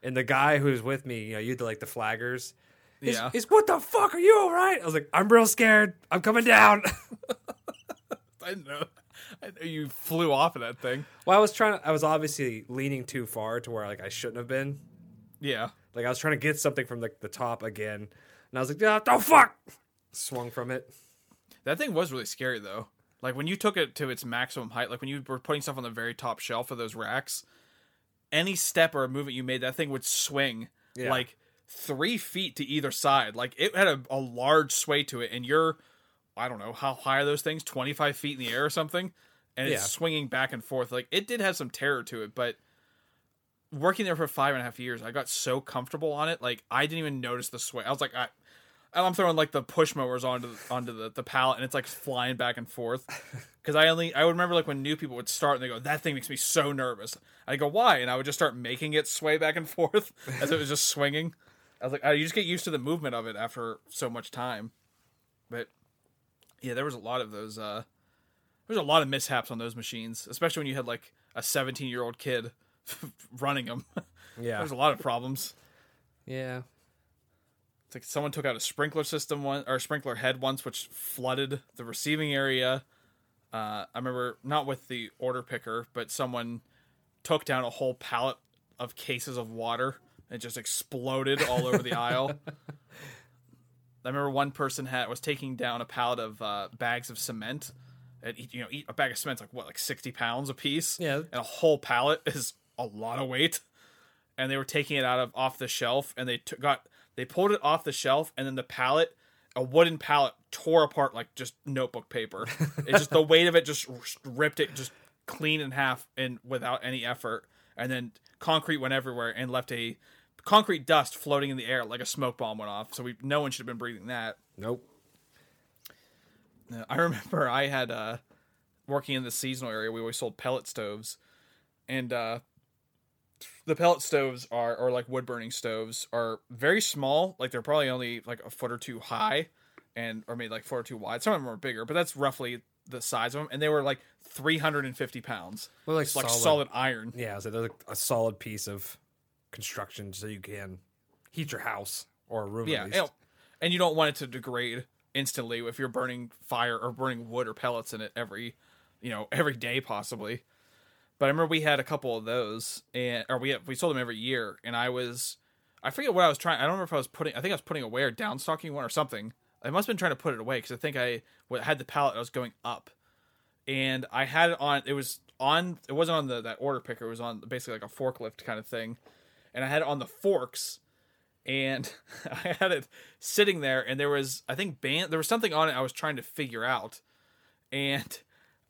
And the guy who was with me, you know, you had the, like the flaggers. He's, Yeah. he's what the fuck are you all right? I was like, I'm real scared. I'm coming down. I know. I know you flew off of that thing. well, I was trying. I was obviously leaning too far to where like I shouldn't have been. Yeah, Like I was trying to get something from the, the top again, and I was like, "Yeah, oh fuck!" Swung from it. that thing was really scary though. Like when you took it to its maximum height, like when you were putting stuff on the very top shelf of those racks, any step or movement you made, that thing would swing Yeah. like three feet to either side. Like it had a, a large sway to it, and you're, I don't know how high are those things, twenty five feet in the air or something, and it's swinging back and forth. Like it did have some terror to it, but working there for five and a half years, I got so comfortable on it. Like I didn't even notice the sway. I was like, I, I'm throwing like the push mowers onto the, onto the, the pallet, and it's like flying back and forth. Because I only I would remember like when new people would start and they go, that thing makes me so nervous. I go, why? And I would just start making it sway back and forth as it was just swinging. I was like, oh, you just get used to the movement of it after so much time. But yeah, there was a lot of those. uh there was a lot of mishaps on those machines, especially when you had like a 17 year old kid running them. Yeah. There's a lot of problems. Yeah. It's like someone took out a sprinkler system one or a sprinkler head once, which flooded the receiving area. Uh, I remember not with the order picker, but someone took down a whole pallet of cases of water it just exploded all over the aisle. I remember one person had was taking down a pallet of uh, bags of cement. And you know, eat a bag of cement's like what, like sixty pounds a piece. Yeah. and a whole pallet is a lot of weight. And they were taking it out of off the shelf, and they took got they pulled it off the shelf, and then the pallet, a wooden pallet, tore apart like just notebook paper. it's just the weight of it just ripped it just clean in half, and without any effort. And then concrete went everywhere and left a concrete dust floating in the air like a smoke bomb went off. So we no one should have been breathing that. Nope. I remember I had uh working in the seasonal area. We always sold pellet stoves, and uh, the pellet stoves are or like wood burning stoves are very small. Like they're probably only like a foot or two high, and or maybe like foot or two wide. Some of them are bigger, but that's roughly the size of them. And they were like three hundred and fifty pounds, Well, like, It's like solid, solid iron. Yeah, so they're like a solid piece of construction, so you can heat your house or a room. Yeah, at least. and you don't want it to degrade instantly if you're burning fire or burning wood or pellets in it every, you know, every day possibly. But I remember we had a couple of those, and or we had, we sold them every year, and I was, I forget what I was trying. I don't remember if I was putting. I think I was putting away or downstocking one or something. I must have been trying to put it away because I think I had the pallet. I was going up, and I had it on. It was on. It wasn't on the that order picker. It was on basically like a forklift kind of thing, and I had it on the forks and I had it sitting there, and there was I think band there was something on it I was trying to figure out, and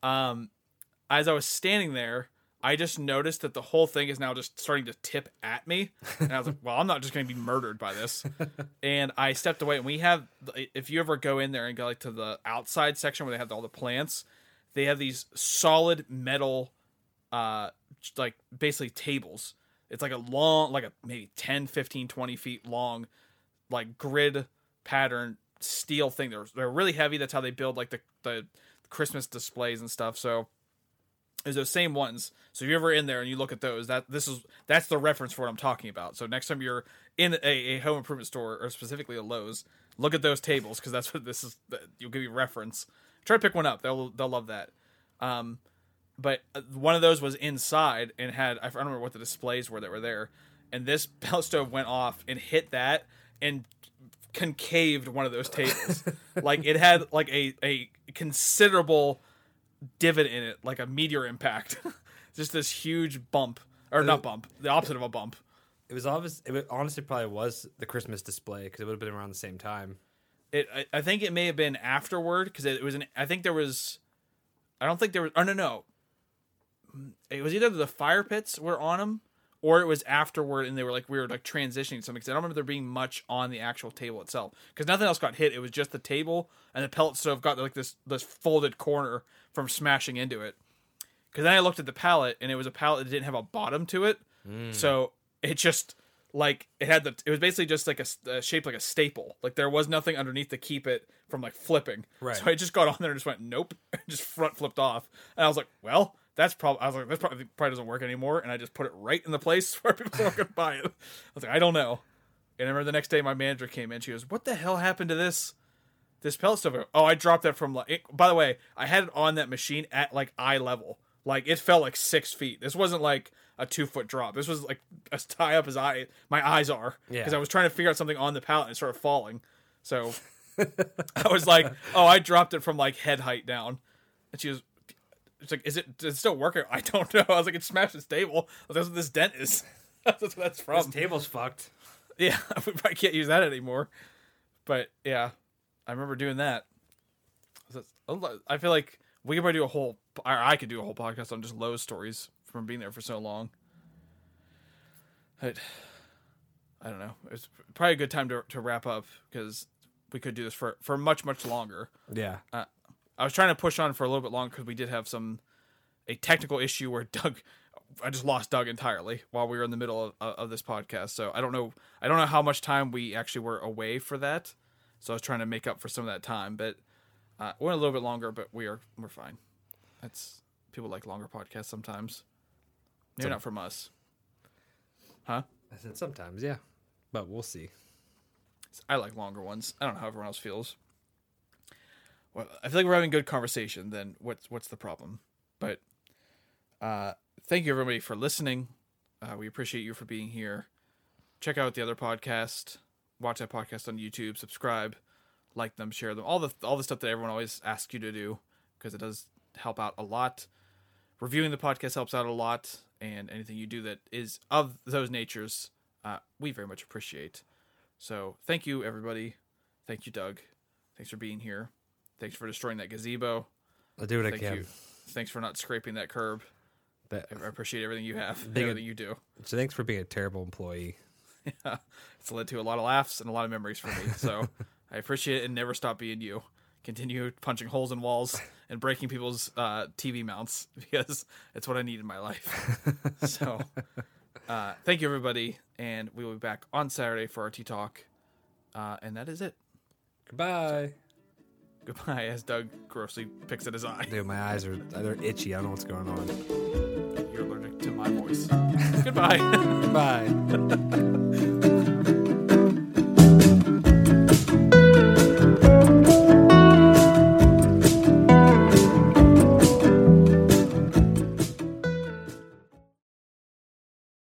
um, as I was standing there, I just noticed that the whole thing is now just starting to tip at me, and I was like, "Well, I'm not just going to be murdered by this," and I stepped away. And we have, if you ever go in there and go like to the outside section where they have all the plants, they have these solid metal, uh, like basically tables it's like a long like a maybe 10 15 20 feet long like grid pattern steel thing. They're, they're really heavy. That's how they build like the, the christmas displays and stuff. So is those same ones. So if you're ever in there and you look at those that this is that's the reference for what i'm talking about. So next time you're in a, a home improvement store or specifically a Lowe's look at those tables because that's what this is you'll give you reference. Try to pick one up. They'll they'll love that. Um but uh, one of those was inside and had I don't remember what the displays were that were there, and this pellet stove went off and hit that and concaved one of those tables. like it had like a a considerable divot in it, like a meteor impact. Just this huge bump, or not bump, the opposite of a bump. It was obvious. It honestly probably was the Christmas display because it would have been around the same time. It I, I think it may have been afterward because it, was an I think there was I don't think there was oh no no it was either the fire pits were on them or it was afterward and they were like we were like transitioning something because I don't remember there being much on the actual table itself because nothing else got hit. It was just the table and the pellet stove got like this this folded corner from smashing into it. Because then I looked at the pallet and it was a pallet that didn't have a bottom to it. So it just like it had the it was basically just like a, uh shaped like a staple. Like there was nothing underneath to keep it from like flipping. Right. so I just got on there and just went nope just front flipped off. And I was like well that's probably I was like this probably probably doesn't work anymore and I just put it right in the place where people are gonna buy it I was like I don't know and I remember the next day my manager came in she goes what the hell happened to this this pellet stove. Oh, I dropped that from like. It, by the way, I had it on that machine at like eye level. Like it fell like six feet. This wasn't like a two foot drop. This was like as high up as I my eyes are. Yeah. Because I was trying to figure out something on the pallet and it started falling. So I was like, oh, I dropped it from like head height down. And she was, it's like, is it, does it still working? I don't know. I was like, it smashed this table. Like, That's what this dent is. that's what that's This from. table's fucked. Yeah, we probably can't use that anymore. But yeah, I remember doing that. I feel like we could probably do a whole, or I could do a whole podcast on just Lowe's stories from being there for so long. But I don't know. It's probably a good time to to wrap up because we could do this for for much much longer. Yeah. Uh, I was trying to push on for a little bit longer because we did have some a technical issue where Doug, I just lost Doug entirely while we were in the middle of, of this podcast. So I don't know, I don't know how much time we actually were away for that. So I was trying to make up for some of that time, but uh, went a little bit longer. But we are we're fine. That's people like longer podcasts sometimes. Maybe Some- not from us, huh? I said sometimes, yeah. But we'll see. I like longer ones. I don't know how everyone else feels. Well, I feel like we're having a good conversation. Then what's what's the problem? But uh, thank you everybody for listening. Uh, we appreciate you for being here. Check out the other podcast. Watch that podcast on YouTube. Subscribe, like them, share them. All the all the stuff that everyone always asks you to do because it does help out a lot. Reviewing the podcast helps out a lot, and anything you do that is of those natures, uh, we very much appreciate. So thank you, everybody. Thank you, Doug. Thanks for being here. Thanks for destroying that gazebo. I'll do what I can. you. Thanks for not scraping that curb. I appreciate everything you have, Big- everything you do. so thanks for being a terrible employee. It's led to a lot of laughs and a lot of memories for me. So I appreciate it and never stop being you. Continue punching holes in walls and breaking people's uh, TV mounts because it's what I need in my life. so uh, thank you, everybody. And we will be back on Saturday for our tea talk. Uh, and that is it. Goodbye. Goodbye, as Doug grossly picks at his eye. Dude, my eyes are they're itchy. I don't know what's going on. You're allergic to my voice. Goodbye. Goodbye.